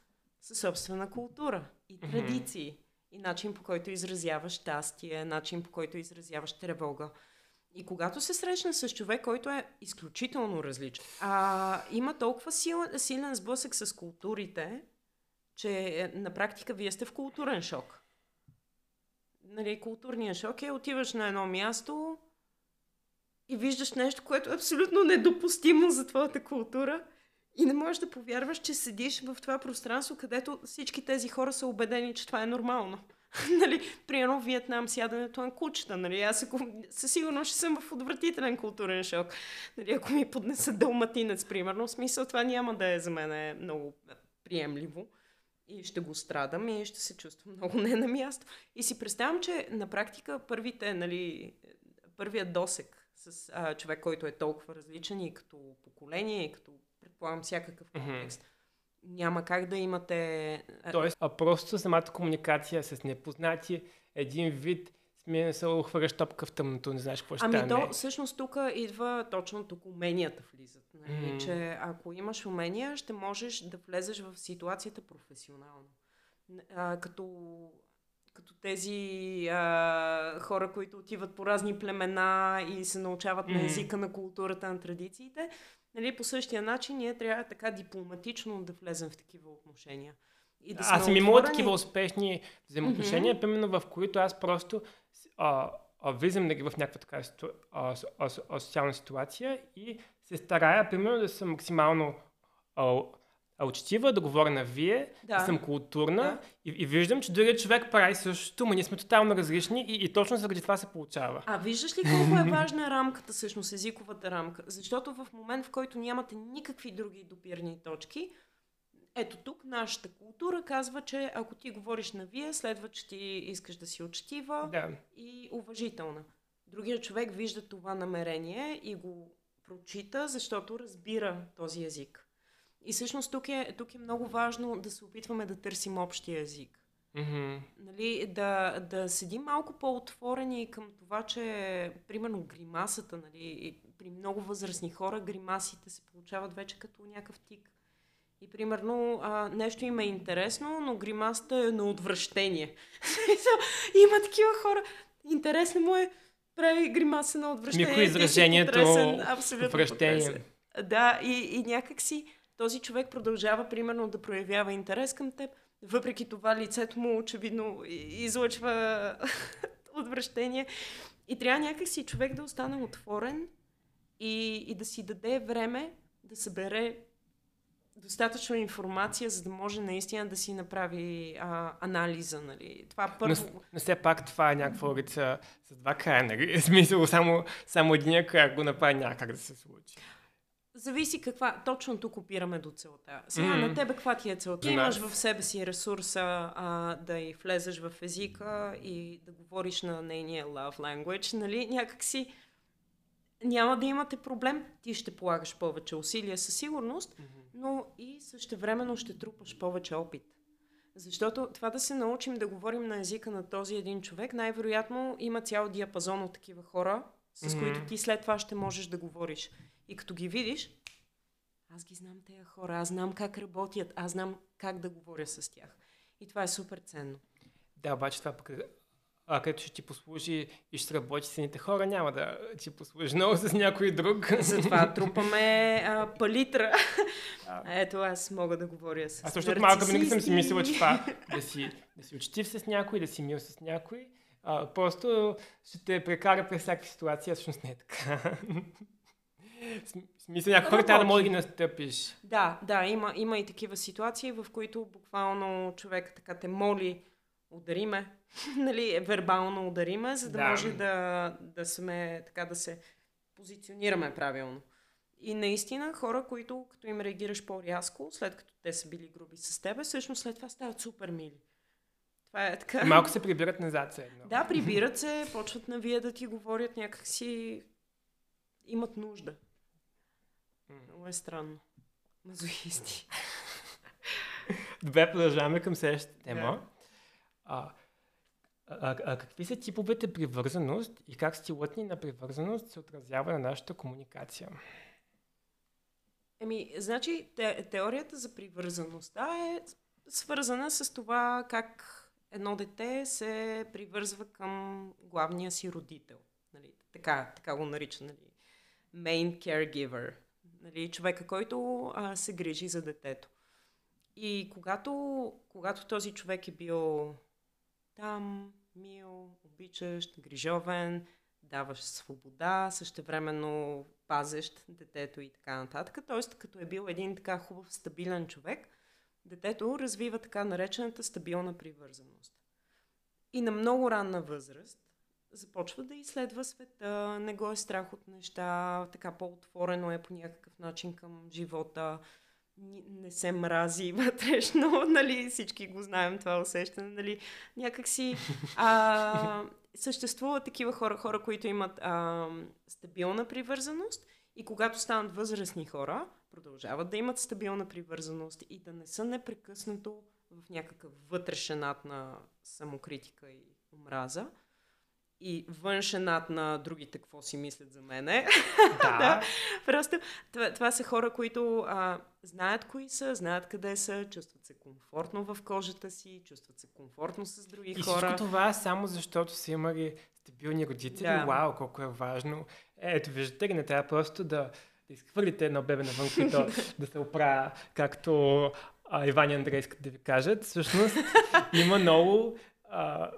със собствена култура и традиции. Mm-hmm и начин по който изразяваш щастие, начин по който изразяваш тревога. И когато се срещна с човек, който е изключително различен, а, има толкова силен, силен сблъсък с културите, че е, на практика вие сте в културен шок. Нали, културният шок е отиваш на едно място и виждаш нещо, което е абсолютно недопустимо за твоята култура и не можеш да повярваш, че седиш в това пространство, където всички тези хора са убедени, че това е нормално. нали, примерно Виетнам сядането на кучета. Нали, аз ако, със сигурност ще съм в отвратителен културен шок. Нали, ако ми поднеса дълматинец, примерно, в смисъл това няма да е за мен много приемливо. И ще го страдам и ще се чувствам много не на място. И си представям, че на практика първите, нали, първият досек с а, човек, който е толкова различен и като поколение, и като предполагам всякакъв контекст, mm-hmm няма как да имате... Тоест, а просто самата комуникация с непознати, един вид сме се хвърляш топка в тъмното, не знаеш какво ще ами стане. Ами то, всъщност тук идва точно тук уменията влизат. Нали? Mm. Че ако имаш умения, ще можеш да влезеш в ситуацията професионално. А, като, като тези а, хора, които отиват по разни племена и се научават mm. на езика на културата, на традициите, Нали, по същия начин ние трябва така дипломатично да влезем в такива отношения. И да аз съм имала такива успешни взаимоотношения, mm-hmm. примерно в които аз просто а, а, влизам в някаква така а, а, а, социална ситуация и се старая, примерно, да съм максимално а, учтива, да говоря на вие, да, да съм културна да. И, и виждам, че другият човек прави същото, но ние сме тотално различни и, и точно заради това се получава. А виждаш ли колко е важна рамката, всъщност езиковата рамка? Защото в момент, в който нямате никакви други допирни точки, ето тук нашата култура казва, че ако ти говориш на вие, следва, че ти искаш да си учтива да. и уважителна. Другият човек вижда това намерение и го прочита, защото разбира този език. И всъщност тук е, тук е много важно да се опитваме да търсим общия език. Mm-hmm. Нали, да, да седим малко по-отворени към това, че примерно гримасата, нали, при много възрастни хора гримасите се получават вече като някакъв тик. И примерно а, нещо им е интересно, но гримасата е на отвращение. Има такива хора. Интересно му е прави гримаса на отвращение. Никой изражението отвращение. Да, и, и някак си този човек продължава примерно да проявява интерес към теб, въпреки това лицето му очевидно излъчва отвращение. И трябва някакси човек да остане отворен и, и да си даде време да събере достатъчно информация, за да може наистина да си направи а, анализа. Нали. Това първо... Но, но все пак това е някаква улица с два края. Нали? Смисъл, само, само един край го направи някак да се случи. Зависи каква. Точно тук опираме до целта. Сега mm-hmm. на тебе каква ти е целта? Ти имаш в себе си ресурса а, да и влезеш в езика и да говориш на нейния love language, нали? Някак си няма да имате проблем. Ти ще полагаш повече усилия със сигурност, mm-hmm. но и същевременно ще трупаш повече опит. Защото това да се научим да говорим на езика на този един човек, най-вероятно има цял диапазон от такива хора, с mm-hmm. които ти след това ще можеш да говориш. И като ги видиш, аз ги знам тези хора, аз знам как работят, аз знам как да говоря с тях. И това е супер ценно. Да, обаче това пък а където ще ти послужи и ще работи с едните хора, няма да ти послужи много с някой друг. Затова трупаме а, палитра. Да. Ето аз мога да говоря с Аз също малко винаги съм си мислила, че това да си, да си учтив с някой, да си мил с някой, а, просто ще те прекара през всякакви ситуации, а всъщност не е така. Смисъл, някои хора трябва да може да ги настъпиш. Да, да, има, има и такива ситуации, в които буквално човек така те моли удари ме, нали, вербално удари ме, за да, да. може да, да сме, така да се позиционираме правилно. И наистина хора, които като им реагираш по-рязко, след като те са били груби с тебе, всъщност след това стават супер мили. Това е така. Малко се прибират назад се едно. Да, прибират се, почват на вие да ти говорят някакси имат нужда. Много е странно. Мазохисти. Добре, продължаваме към следващата тема. Да. А, а, а, какви са типовете привързаност и как стилът ни на привързаност се отразява на нашата комуникация? Еми, значи, те, теорията за привързаността е свързана с това как едно дете се привързва към главния си родител. Нали? Така, така го нарича. Нали? Main caregiver. Нали? Човека, който а, се грижи за детето. И когато, когато този човек е бил там, мил, обичащ, грижовен, даваш свобода, същевременно пазещ детето и така нататък. Тоест, като е бил един така хубав, стабилен човек, детето развива така наречената стабилна привързаност. И на много ранна възраст започва да изследва света, не го е страх от неща, така по-отворено е по някакъв начин към живота, не се мрази вътрешно, нали, всички го знаем това усещане, нали, някакси а, съществуват такива хора, хора, които имат а, стабилна привързаност и когато станат възрастни хора, продължават да имат стабилна привързаност и да не са непрекъснато в някакъв вътрешен ад на самокритика и омраза, и външен на другите какво си мислят за мене. Да. да. Просто това, това са хора, които а, знаят кои са, знаят къде са, чувстват се комфортно в кожата си, чувстват се комфортно с други и хора. И това само защото са имали стабилни родители. Да. Вау, колко е важно. Ето, виждате ли, не трябва просто да, да изхвърлите едно бебе навън, което да се оправя, както а, Иван и Андрей искат да ви кажат. Всъщност има много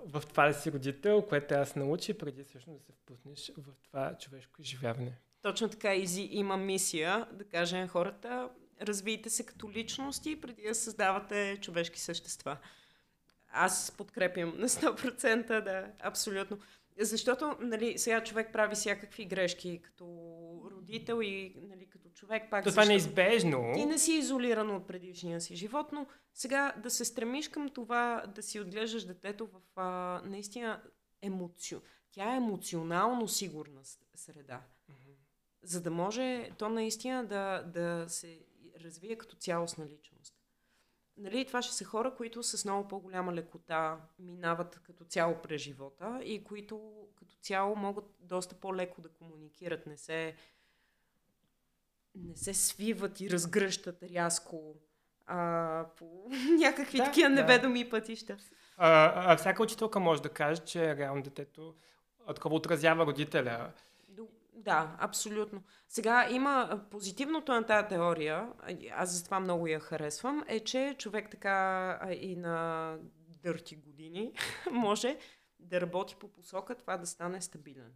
в това да си родител, което трябва да научи преди всъщност да се впуснеш в това човешко изживяване. Точно така, Изи има мисия да каже на хората, развийте се като личности преди да създавате човешки същества. Аз подкрепям на 100%, да, абсолютно. Защото, нали, сега човек прави всякакви грешки като родител и нали, като човек пак... То това е неизбежно. Ти не си изолиран от предишния си живот, но сега да се стремиш към това да си отглеждаш детето в а, наистина емоцио... Тя е емоционално сигурна среда. Mm-hmm. За да може то наистина да, да се развие като цялостна личност нали, това ще са хора, които с много по-голяма лекота минават като цяло през живота и които като цяло могат доста по-леко да комуникират, не се, не се свиват и разгръщат рязко а, по някакви да, такива да. неведоми пътища. А, а всяка учителка може да каже, че реално детето такова отразява родителя. Да, абсолютно. Сега има позитивното на тази теория, аз за това много я харесвам, е, че човек така и на дърти години може да работи по посока това да стане стабилен.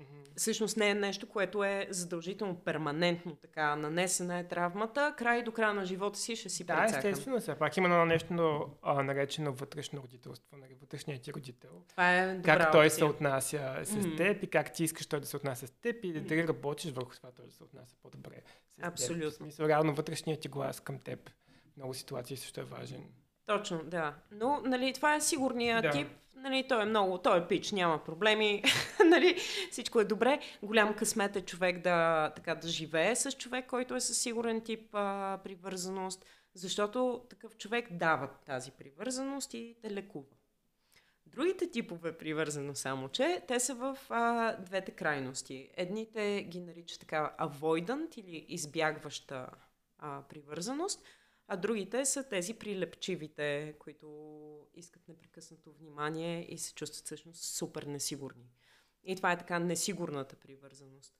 Mm-hmm. Всъщност не е нещо, което е задължително перманентно така. Нанесена е травмата, край до края на живота си ще си Да, прецакам. естествено, все пак има едно нещо а, наречено вътрешно родителство, нали, вътрешният ти родител. Това е добра Как той се отнася с mm-hmm. теб и как ти искаш той да се отнася с теб и дали работиш върху това той да се отнася по-добре с Абсолютно. Теб. В смисъл, реално вътрешният ти глас към теб много ситуации също е важен. Точно, да. Но, нали, това е сигурния да. тип. Нали, той е много, той е пич, няма проблеми. нали, всичко е добре. Голям късмет е човек да, така, да живее с човек, който е със сигурен тип а, привързаност, защото такъв човек дава тази привързаност и те лекува. Другите типове привързано само, че те са в а, двете крайности. Едните ги наричат така avoidant или избягваща а, привързаност – а другите са тези прилепчивите, които искат непрекъснато внимание и се чувстват всъщност супер несигурни. И това е така несигурната привързаност.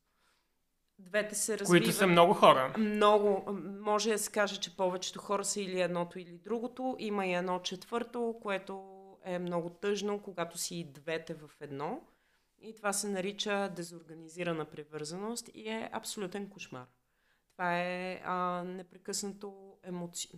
Двете се развиват. Които са много хора. Много. Може да се каже, че повечето хора са или едното, или другото. Има и едно четвърто, което е много тъжно, когато си и двете в едно. И това се нарича дезорганизирана привързаност и е абсолютен кошмар. Това е а, непрекъснато емоци...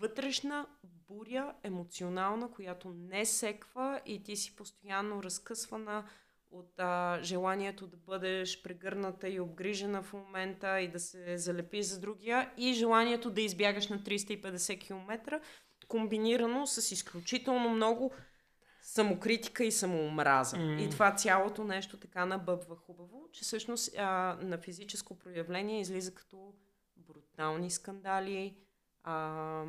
вътрешна буря, емоционална, която не секва и ти си постоянно разкъсвана от а, желанието да бъдеш прегърната и обгрижена в момента и да се залепи за другия и желанието да избягаш на 350 км, комбинирано с изключително много самокритика и самоомраза. Mm. И това цялото нещо така набъбва хубаво, че всъщност а, на физическо проявление излиза като брутални скандали, а,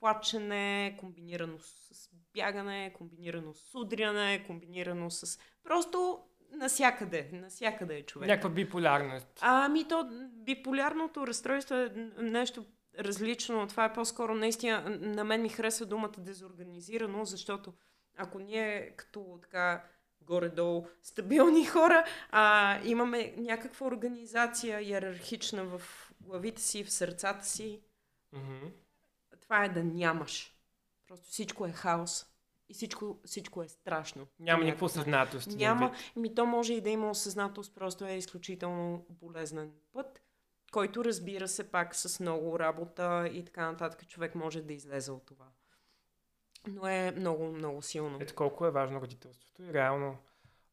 плачене, комбинирано с бягане, комбинирано с удряне, комбинирано с... Просто насякъде, насякъде е човек. Някаква биполярност. Ами то, биполярното разстройство е нещо различно. Това е по-скоро наистина, на мен ми харесва думата дезорганизирано, защото ако ние като така горе-долу стабилни хора, а, имаме някаква организация иерархична в главите си, в сърцата си, Mm-hmm. това е да нямаш. Просто всичко е хаос. И всичко, всичко е страшно. Няма По никаква осъзнатост. начин. Няма. Ми то може и да има осъзнатост, просто е изключително болезнен път, който разбира се пак с много работа и така нататък човек може да излезе от това. Но е много, много силно. Ето колко е важно родителството и реално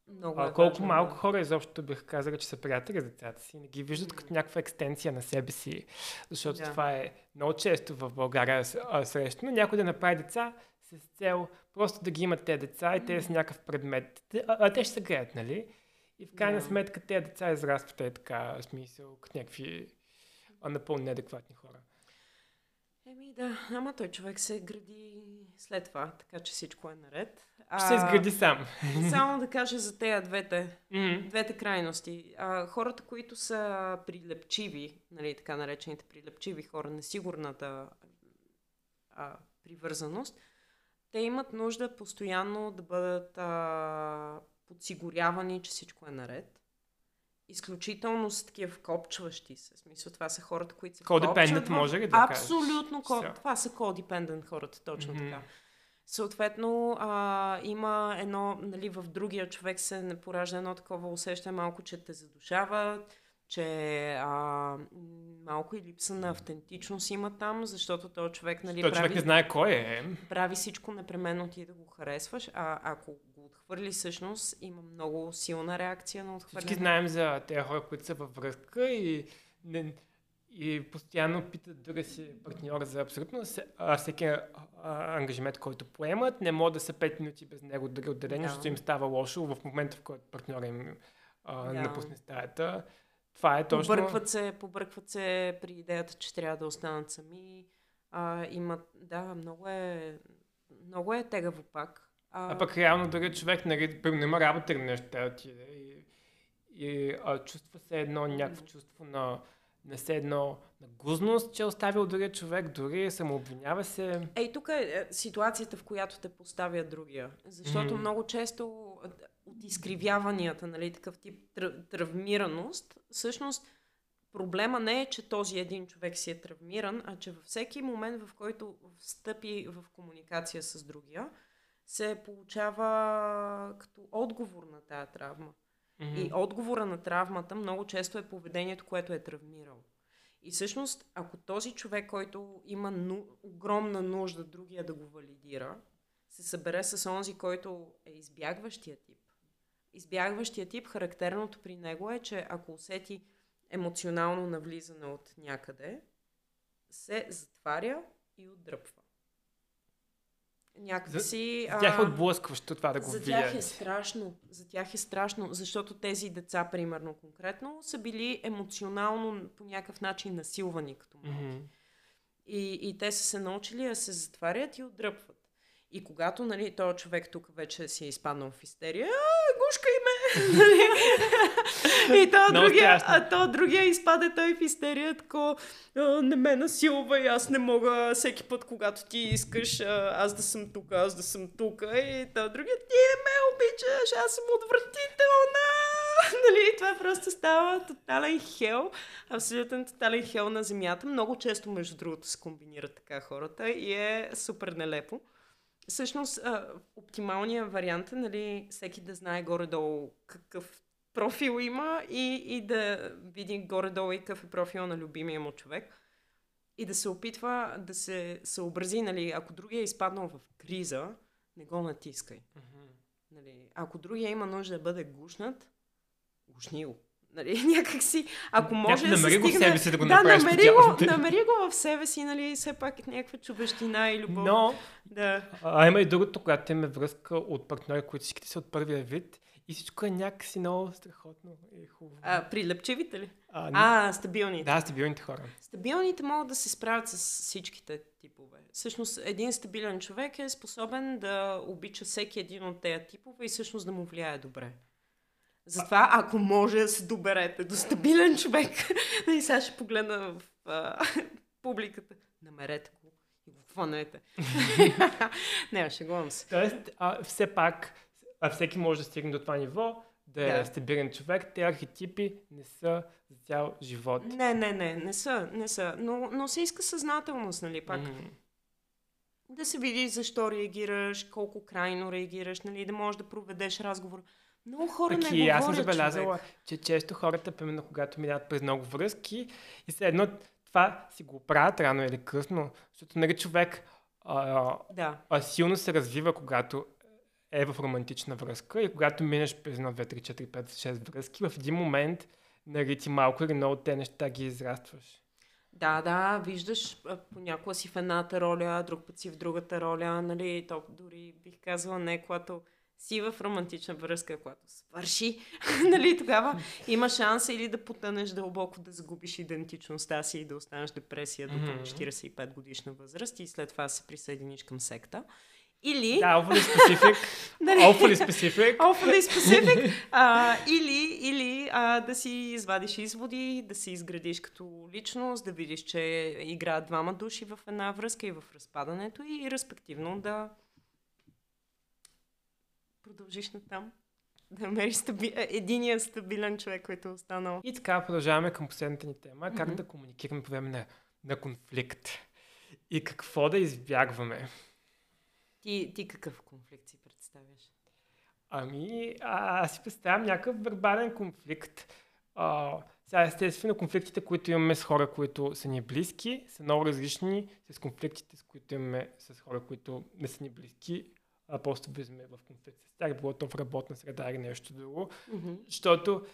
Много а, е колко важно, малко да. хора изобщо бих казали, че са приятели с децата си, не ги виждат като някаква екстенция на себе си, защото Да. това е много често в България срещано. Някой да направи деца с цел просто да ги имат те деца и те с някакъв предмет. А, а те ще се гледат, нали? И в крайна Да. сметка те деца израстват е така, смисъл, като някакви напълно неадекватни хора. Еми да, ама той човек се гради след това, така че всичко е наред. Ще се изгради сам. Само да кажа за тея двете, Мгм. двете крайности. А, хората, които са прилепчиви, нали, така наречените прилепчиви хора, несигурната а, привързаност, те имат нужда постоянно да бъдат а, подсигурявани, че всичко е наред. Изключително са такива вкопчващи се. Смисъл, това са хората, които се Codependent може ли да кажеш? Абсолютно. ко- Все. Това са codependent хората, точно Мгм. така. Съответно, а, има едно, нали, в другия човек се поражда едно такова усещане малко, че те задушава, че а, малко и липса на автентичност има там, защото този човек, нали, Той прави, човек не знае кой е. прави всичко непременно ти да го харесваш, а ако отхвърли всъщност, има много силна реакция на отхвърляне. Всички знаем за тези хора, които са във връзка и, не, и постоянно питат другия си партньор за абсолютно всеки ангажимент, който поемат. Не могат да са 5 минути без него дори отделение, Да. защото им става лошо в момента, в който партньора им а, Да. напусне стаята. Това е точно... Побъркват се, побъркват се при идеята, че трябва да останат сами. А, имат, да, много е, много е тегаво пак. А пък реално дори човек нали, има работа или нещо, отиде и, и а, чувства се едно някакво чувство на, на се едно на гузност, че е оставил другия човек, дори самообвинява се. Ей, тук е е, ситуацията, в която те поставя другия. Защото Мгм. много често а, от изкривяванията, нали, такъв тип тр- травмираност, всъщност проблема не е, че този един човек си е травмиран, а че във всеки момент, в който встъпи в комуникация с другия, се получава като отговор на тая травма. Мгм. И отговора на травмата много често е поведението, което е травмирал. И всъщност, ако този човек, който има ну, огромна нужда другия да го валидира, се събере с онзи, който е избягващия тип. Избягващия тип, характерното при него е, че ако усети емоционално навлизане от някъде, се затваря и отдръпва. Някакси... За тях е отблъскващо това да го за тях е видят. страшно. За тях е страшно, защото тези деца, примерно конкретно, са били емоционално по някакъв начин насилвани като малки. Мгм. И, и те са се научили да се затварят и отдръпват. И когато, нали, този човек тук вече си е изпаднал в истерия, а, гушкай ме! Нали? и то другия, а то другия изпада той в истерия, тако, не ме насилва и аз не мога всеки път, когато ти искаш, аз да съм тук, аз да съм тук. И то другия, ти не ме обичаш, аз съм отвратителна! нали, това просто става тотален хел, абсолютен тотален хел на земята. Много често, между другото, се комбинират така хората и е супер нелепо. Всъщност, оптималният вариант е, нали, всеки да знае горе-долу какъв профил има и, и да види горе-долу и какъв е профил на любимия му човек. И да се опитва да се съобрази, нали, ако другия е изпаднал в криза, не го натискай. Мгм. Нали, ако другия има нужда да бъде гушнат, гушни го. Нали, някак си, ако може да се намери го в стигне... себе си да го да, направиш намери го, намери го в себе си, нали, все пак е някаква чубещина и любов. Но Да. а, има и другото, когато имаме връзка от партньори, които всичките са от първия вид и всичко е някакси много страхотно и хубаво. А, прилепчивите ли? А, А, стабилните. да, стабилните хора. Стабилните могат да се справят с всичките типове. Всъщност, един стабилен човек е способен да обича всеки един от тези типове и всъщност да му влияе добре. Затова, ако може да се доберете до стабилен човек, и сега ще погледна в а, публиката. Намерете го и го хванете. не, шегувам се. Тоест, а, все пак, а всеки може да стигне до това ниво, да е Да. стабилен човек. Те архетипи не са за цял живот. Не, не, не, не са, не са. Но, но се иска съзнателност, нали, пак. М. Да се види защо реагираш, колко крайно реагираш, нали, да можеш да проведеш разговор. Много хора Пък не и аз съм забелязала, човек. че често хората, примерно, когато минават през много връзки, и все едно това си го правят рано или късно, защото нали, човек а, Да, а, силно се развива, когато е в романтична връзка и когато минеш през 1, 2, 3, 4, 5, 6 връзки, в един момент нали, ти малко или много те неща ги израстваш. да, да, виждаш, понякога си в едната роля, друг път си в другата роля, нали, то дори бих казала не, когато си в романтична връзка, когато свърши, нали, тогава има шанс или да потънеш дълбоко, да загубиш идентичността си и да останеш депресия до Мгм. 45 годишна възраст и след това се присъединиш към секта. Или... Да, awfully specific. Нали? awfully specific. Awfully specific. А, или или а, да си извадиш изводи, да си изградиш като личност, да видиш, че играят двама души в една връзка и в разпадането и респективно да продължиш натам. Да намериш стаби... е, единия стабилен човек, който е останал. И така продължаваме към последната ни тема. Как Мгм. да комуникираме по време на, на конфликт. И какво да избягваме. Ти, ти какъв конфликт си представяш? Ами, а, аз си представям някакъв вербален конфликт. А, сега, естествено, конфликтите, които имаме с хора, които са ни близки, са много различни с конфликтите, с които имаме с хора, които не са ни близки, а просто влизаме в конфликт с тях, било то в работна среда или нещо друго. Мгм. Защото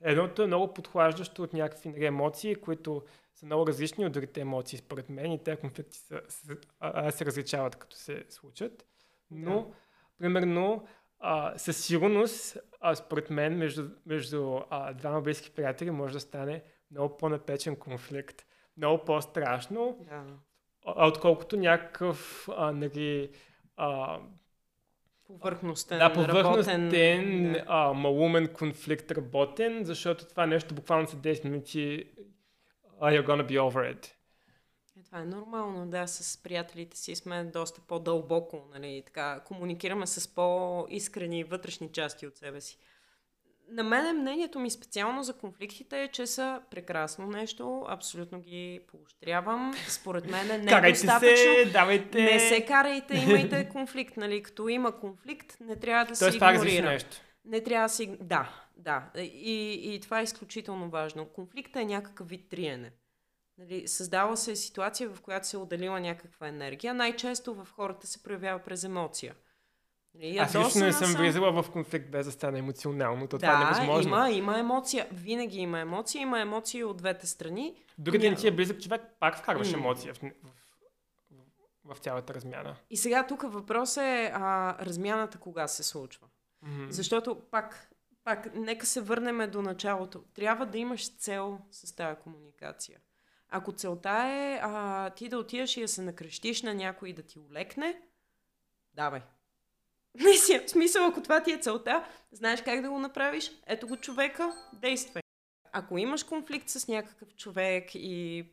едното е много подхлаждащо от някакви емоции, които са много различни от другите емоции, според мен, и тези конфликти са, са, а, се различават като се случат. Но, Да. примерно, а, със сигурност, а, според мен, между, между а, двама близки приятели може да стане много по-напечен конфликт. Много по-страшно, Да. а, отколкото някакъв, а, нали, а, Повърхностен, да, повърхностен. Да. а, малумен конфликт работен, защото това нещо буквално след 10 минути you're gonna be over it. Е, това е нормално, да, с приятелите си сме доста по-дълбоко, нали, така, комуникираме с по-искрени вътрешни части от себе си. На мен мнението ми специално за конфликтите е, че са прекрасно нещо, абсолютно ги поощрявам. Според мен не е достатъчно. се, давайте... Не се карайте, имайте конфликт, нали? Като има конфликт, не трябва да Тоест се игнорира. нещо. Не трябва да се... Да, да. И, и това е изключително важно. Конфликта е някакъв вид триене. Нали, създава се ситуация, в която се е отделила някаква енергия. Най-често в хората се проявява през емоция. Нали, Аз лично не съм влизала в конфликт без да стане емоционално, то това е Да, невъзможно. има, има емоция. Винаги има емоция. Има емоции от двете страни. Дори да не ти е близък човек, пак вкарваш М. емоция в, в, в, в цялата размяна. И сега тук въпрос е а, размяната кога се случва. Мгм. Защото пак, пак, нека се върнем до началото. Трябва да имаш цел с тази комуникация. Ако целта е а, ти да отидеш и да се накрещиш на някой и да ти олекне, давай. Наистина, в смисъл, ако това ти е целта, знаеш как да го направиш, ето го човека, действай. Ако имаш конфликт с някакъв човек и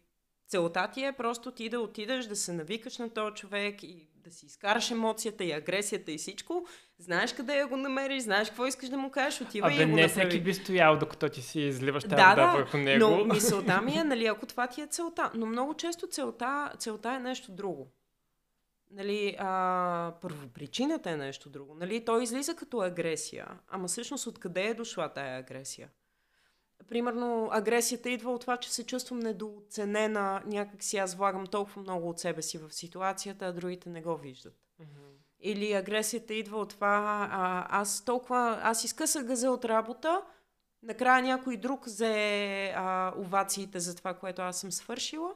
целта ти е просто ти да отидеш, да се навикаш на този човек и да си изкараш емоцията и агресията и всичко, знаеш къде я го намериш, знаеш какво искаш да му кажеш, отивай Абе, и го не направи. всеки би стоял, докато ти си изливаш тази Да, да, върху него. но мисълта ми е, нали, ако това ти е целта. Но много често целта, целта е нещо друго. Нали, а, първопричината е нещо друго. Нали, той излиза като агресия. Ама всъщност откъде е дошла тая агресия? Примерно, агресията идва от това, че се чувствам недооценена, някак си аз влагам толкова много от себе си в ситуацията, а другите не го виждат. Мгм. Или агресията идва от това, а, аз толкова, аз изкъсах газа от работа, накрая някой друг взе а, овациите за това, което аз съм свършила.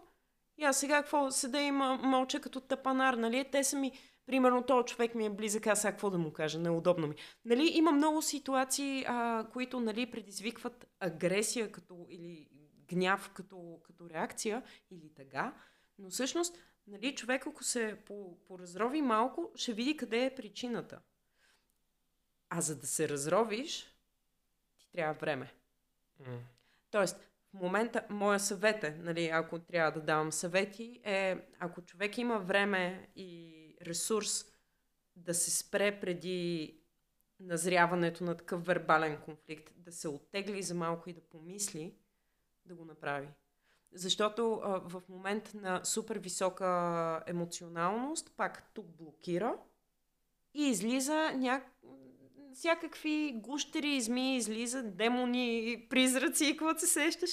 И аз сега какво седа и мълча като тъпанар, нали? Те са ми, примерно, този човек ми е близък, аз сега какво да му кажа, неудобно ми. Нали, има много ситуации, а, които, нали, предизвикват агресия като, или гняв като, като реакция, или тъга, но всъщност нали, човек, ако се по- поразрови малко, ще види къде е причината. А за да се разровиш, ти трябва време. М. Тоест, в момента, моя съвет е, нали, ако трябва да давам съвети, е, ако човек има време и ресурс да се спре преди назряването на такъв вербален конфликт, да се оттегли за малко и да помисли, да го направи. Защото а, в момент на супер висока емоционалност, пак тук блокира и излиза ня... всякакви гущери, змии, излизат демони, призраци и какво се сещаш.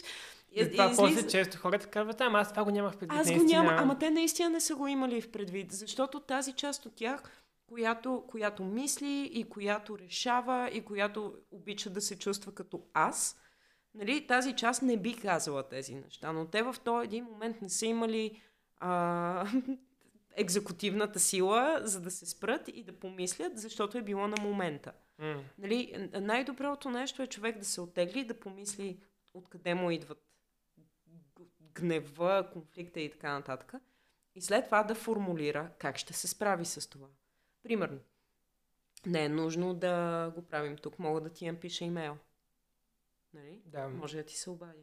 И, това излиза... после често хората казват, ама аз това го нямах предвид. Аз го наистина... няма, ама те наистина не са го имали в предвид, защото тази част от тях, която, която мисли и която решава и която обича да се чувства като аз, нали, тази част не би казала тези неща, но те в този един момент не са имали а, екзекутивната сила, за да се спрат и да помислят, защото е било на момента. Mm. Нали, най-доброто нещо е човек да се отегли и да помисли откъде му идват гнева, конфликта и така нататък. И след това да формулира как ще се справи с това. Примерно, не е нужно да го правим тук. Мога да ти напиша имейл. Нали? Да. Може да ти се обадя.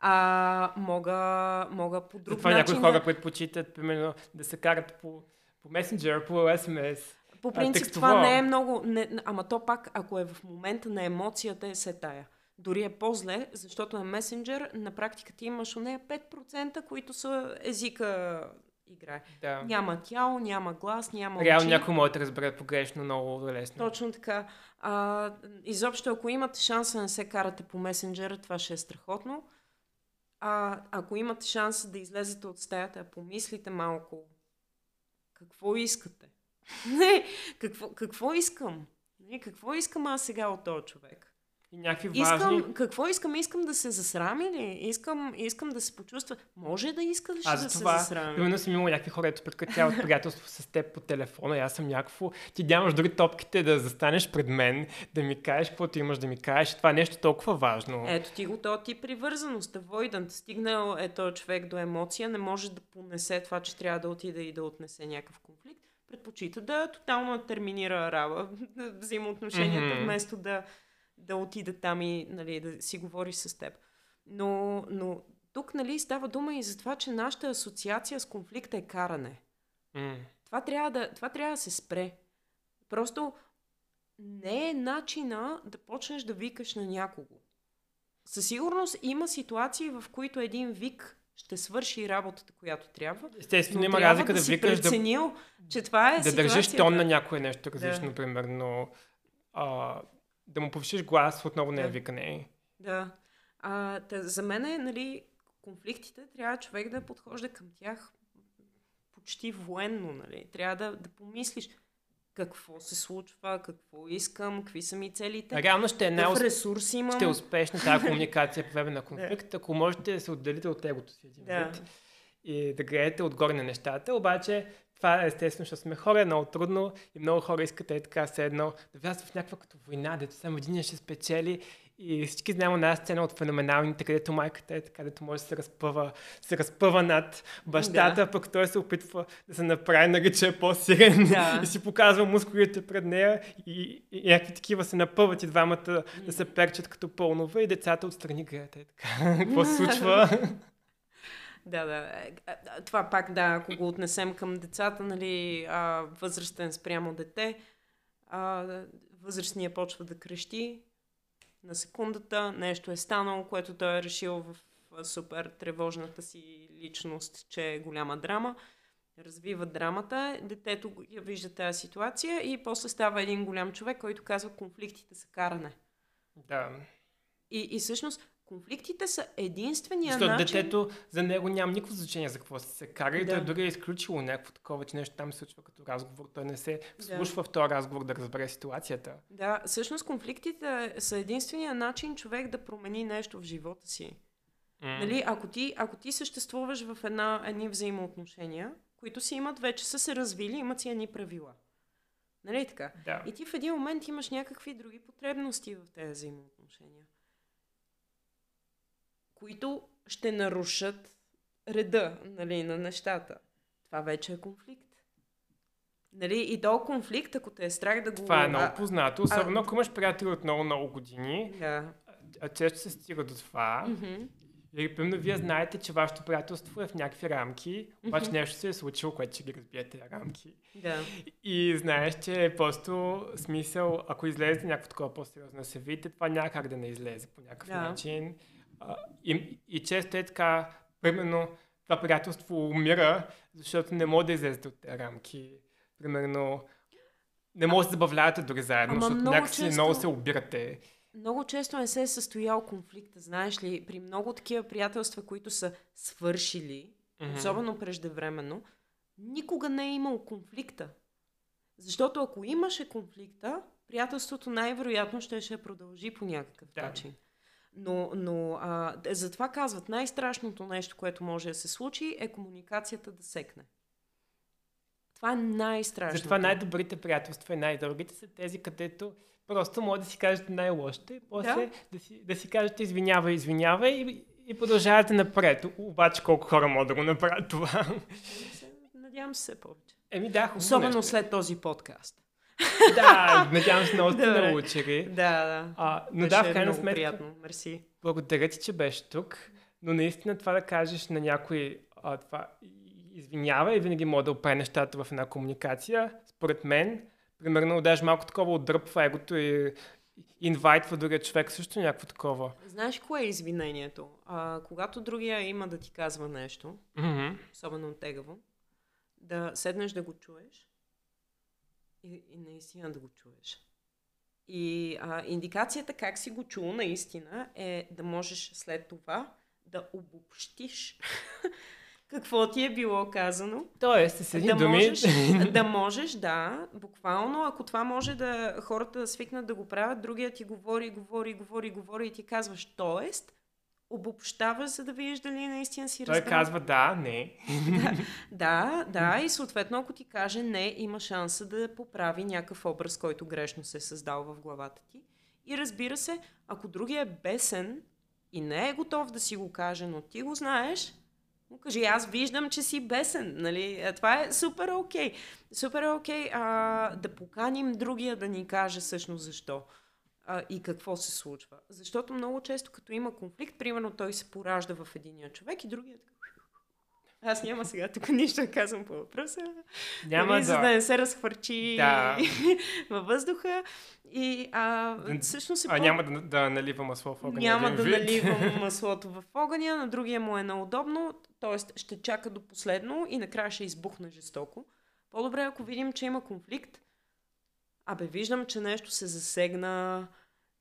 А мога, мога по друг Затова начин... някои хора да... предпочитат, примерно, да се карат по, по месенджер, по SMS. По принцип това не е много... Не, ама то пак, ако е в момента на емоцията, е се тая. Дори е по-зле, защото е месенджер, на практика ти имаш у нея 5%, които са езика играе. Да. Няма тяло, няма глас, няма Реално някой може да разбере погрешно много лесно. Точно така. А, изобщо, ако имате шанса да не се карате по месенджера, това ще е страхотно. А, ако имате шанса да излезете от стаята, помислите малко какво искате. Не, какво, какво искам? Не, какво искам аз сега от този човек? И някакви важни... Искам, какво искам? Искам да се засрами ли? Искам, искам да се почувства. Може да искаш аз да това, се засрами. Примерно съм имал някакви хора, ето прекратяват приятелство с теб по телефона и аз съм някакво... Ти нямаш дори топките да застанеш пред мен, да ми кажеш каквото имаш да ми кажеш. Това е нещо толкова важно. Ето ти го то ти привързаност. Avoidant. Стигнал е този човек до емоция, не може да понесе това, че трябва да отида и да отнесе някакъв конфликт. Предпочита да тотално терминира рава, взаимоотношенията, mm-hmm. вместо да да отида там и нали, да си говори с теб. Но, но тук нали, става дума и за това, че нашата асоциация с конфликта е каране. Mm. Това, трябва да, това трябва да се спре. Просто не е начина да почнеш да викаш на някого. Със сигурност има ситуации, в които един вик ще свърши работата, която трябва. Естествено, има разлика да, да викаш преценил, да, че това е да държиш тон на някое нещо различно, да. примерно. А, да му повишиш глас, отново не е викане. Да. А, тъ, за мен е, нали, конфликтите трябва човек да подхожда към тях почти военно, нали. Трябва да, да помислиш какво се случва, какво искам, какви са ми целите. Реално ще е най ресурс имам. Ще е успешна тази комуникация по време на конфликт, ако можете да се отделите от егото си един да. вид и да гледате отгоре на нещата, обаче това е естествено, защото сме хора, е много трудно и много хора искат е така все едно да влязат в някаква като война, дето само един ще спечели и всички знаем една сцена от феноменалните, където майката е така, където може да се разпъва, се разпъва над бащата, да. пък той се опитва да се направи, нали, че е по-силен да. и си показва мускулите пред нея и, и, някакви такива се напъват и двамата да се перчат като пълнове и децата отстрани гледат. Е така. Какво се случва? Да, да. Това пак, да, ако го отнесем към децата, нали, а, възрастен спрямо дете, а, възрастния почва да крещи на секундата, нещо е станало, което той е решил в супер тревожната си личност, че е голяма драма. Развива драмата, детето я вижда тази ситуация и после става един голям човек, който казва конфликтите са каране. Да. И, и всъщност Конфликтите са единствения Защото начин... детето, за него няма никакво значение за какво се кара и да. той дори е изключило някакво такова, че нещо там се случва като разговор. Той не се вслушва да. в този разговор да разбере ситуацията. Да, всъщност конфликтите са единствения начин човек да промени нещо в живота си. Mm. Нали, ако, ти, ако ти съществуваш в една, едни взаимоотношения, които си имат вече са се развили, имат си едни правила. Нали така? Да. И ти в един момент имаш някакви други потребности в тези взаимоотношения които ще нарушат реда нали, на нещата. Това вече е конфликт. Нали, и то конфликт, ако те е страх да го... Това е много познато, особено ако имаш приятели от много, много години. Да. а, често се стига до това. Мгм. Или, примерно, вие знаете, че вашето приятелство е в някакви рамки, обаче Мгм. нещо се е случило, което ще ги разбие тези рамки. Да. И знаеш, че е просто смисъл, ако излезе някакво такова по-сериозно да се видите, това няма как да не излезе по някакъв Да. начин. А, и, и често е така, примерно, това приятелство умира, защото не може да излезете от тези рамки. Примерно, не може да забавлявате дори заедно, Ама защото някакси често- много се обирате. Много често не се е състоял конфликта, знаеш ли, при много такива приятелства, които са свършили, Мгм. особено преждевременно, никога не е имал конфликта. Защото ако имаше конфликта, приятелството най-вероятно ще ще продължи по някакъв Да. начин. Но, но а, д- затова казват, най-страшното нещо, което може да се случи, е комуникацията да секне. Това е най-страшното. Затова най-добрите приятелства и най-дългите са тези, където просто може да си кажете най-лошото и после Да. да, си, да си кажете извинявай, извинявай и, и продължавате напред. Обаче колко хора могат да го направят това? Надявам се повече. Еми да, хубаво Особено нещо. след този подкаст. Да, надявам се много сте научили. Да, да. А, но Беше да, в крайна сметка, приятно. Мерси. благодаря ти, че беше тук. Но наистина това да кажеш на някой а, това извинява и винаги може да опре нещата в една комуникация. Според мен, примерно, даже малко такова отдръпва егото и инвайтва другия човек също някакво такова. Знаеш кое е извинението? А, когато другия има да ти казва нещо, Мгм. особено тегаво, да седнеш да го чуеш и, и наистина да го чуеш. И а, индикацията как си го чул наистина е да можеш след това да обобщиш какво ти е било казано Тоест, с едни да думи... можеш, да можеш, да, буквално, ако това може да хората да свикнат да го правят, другия ти говори, говори, говори, говори и ти казваш, тоест, обобщаваш, за да видиш дали наистина си Той разбрал. казва да, не. Да, да, и съответно, ако ти каже не, има шанса да поправи някакъв образ, който грешно се е създал в главата ти. И разбира се, ако другия е бесен и не е готов да си го каже, но ти го знаеш, му кажи, аз виждам, че си бесен, нали? А Това е супер окей. Супер е окей а, да поканим другия да ни каже всъщност защо а, и какво се случва. Защото много често, като има конфликт, примерно той се поражда в единия човек и другия е. Аз няма сега тук нищо да казвам по въпроса. Няма нали, За да да... не се разхвърчи Да. във въздуха. И а, всъщност е А, по- няма да, да налива масло в огъня. няма да вид. наливам маслото в огъня, на другия му е неудобно, т.е. ще чака до последно и накрая ще избухне жестоко. По-добре, ако видим, че има конфликт, абе, виждам, че нещо се засегна,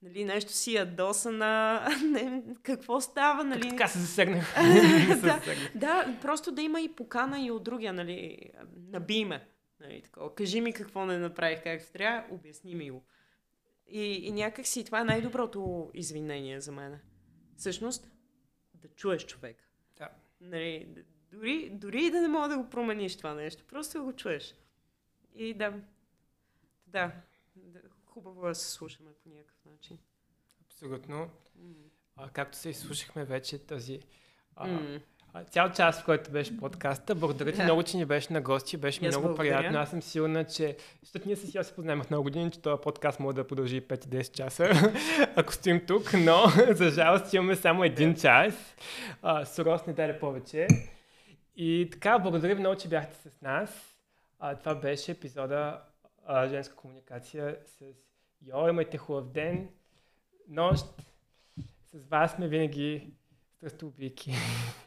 нали, нещо си ядосана, не, какво става, нали? Така се засегнах. да, да, просто да има и покана и от другия, нали, наби ме. Нали, такова. Кажи ми какво не направих както трябва, обясни ми го. И, и някак си това е най-доброто извинение за мен. Всъщност, да чуеш човек. Да. Нали, дори, дори и да не мога да го промениш това нещо, просто го чуеш. И да, да, да хубаво е да се слушаме по някакъв начин. Абсолютно. М. А, както се изслушахме вече този а, а, цял час, в който беше подкаста. Благодаря ти Да. много, че ни беше на гости. Беше аз много благодаря. приятно. Аз съм сигурна, че... Защото ние с Йоси се познаваме в много години, че този подкаст може да продължи 5-10 часа, ако стоим тук, но за жалост имаме само един час. А, Сорос не даде повече. И така, благодаря ви много, че бяхте с нас. А, това беше епизода а, Женска комуникация с Йо. Имайте хубав ден, нощ. С вас сме винаги страстолюбийки.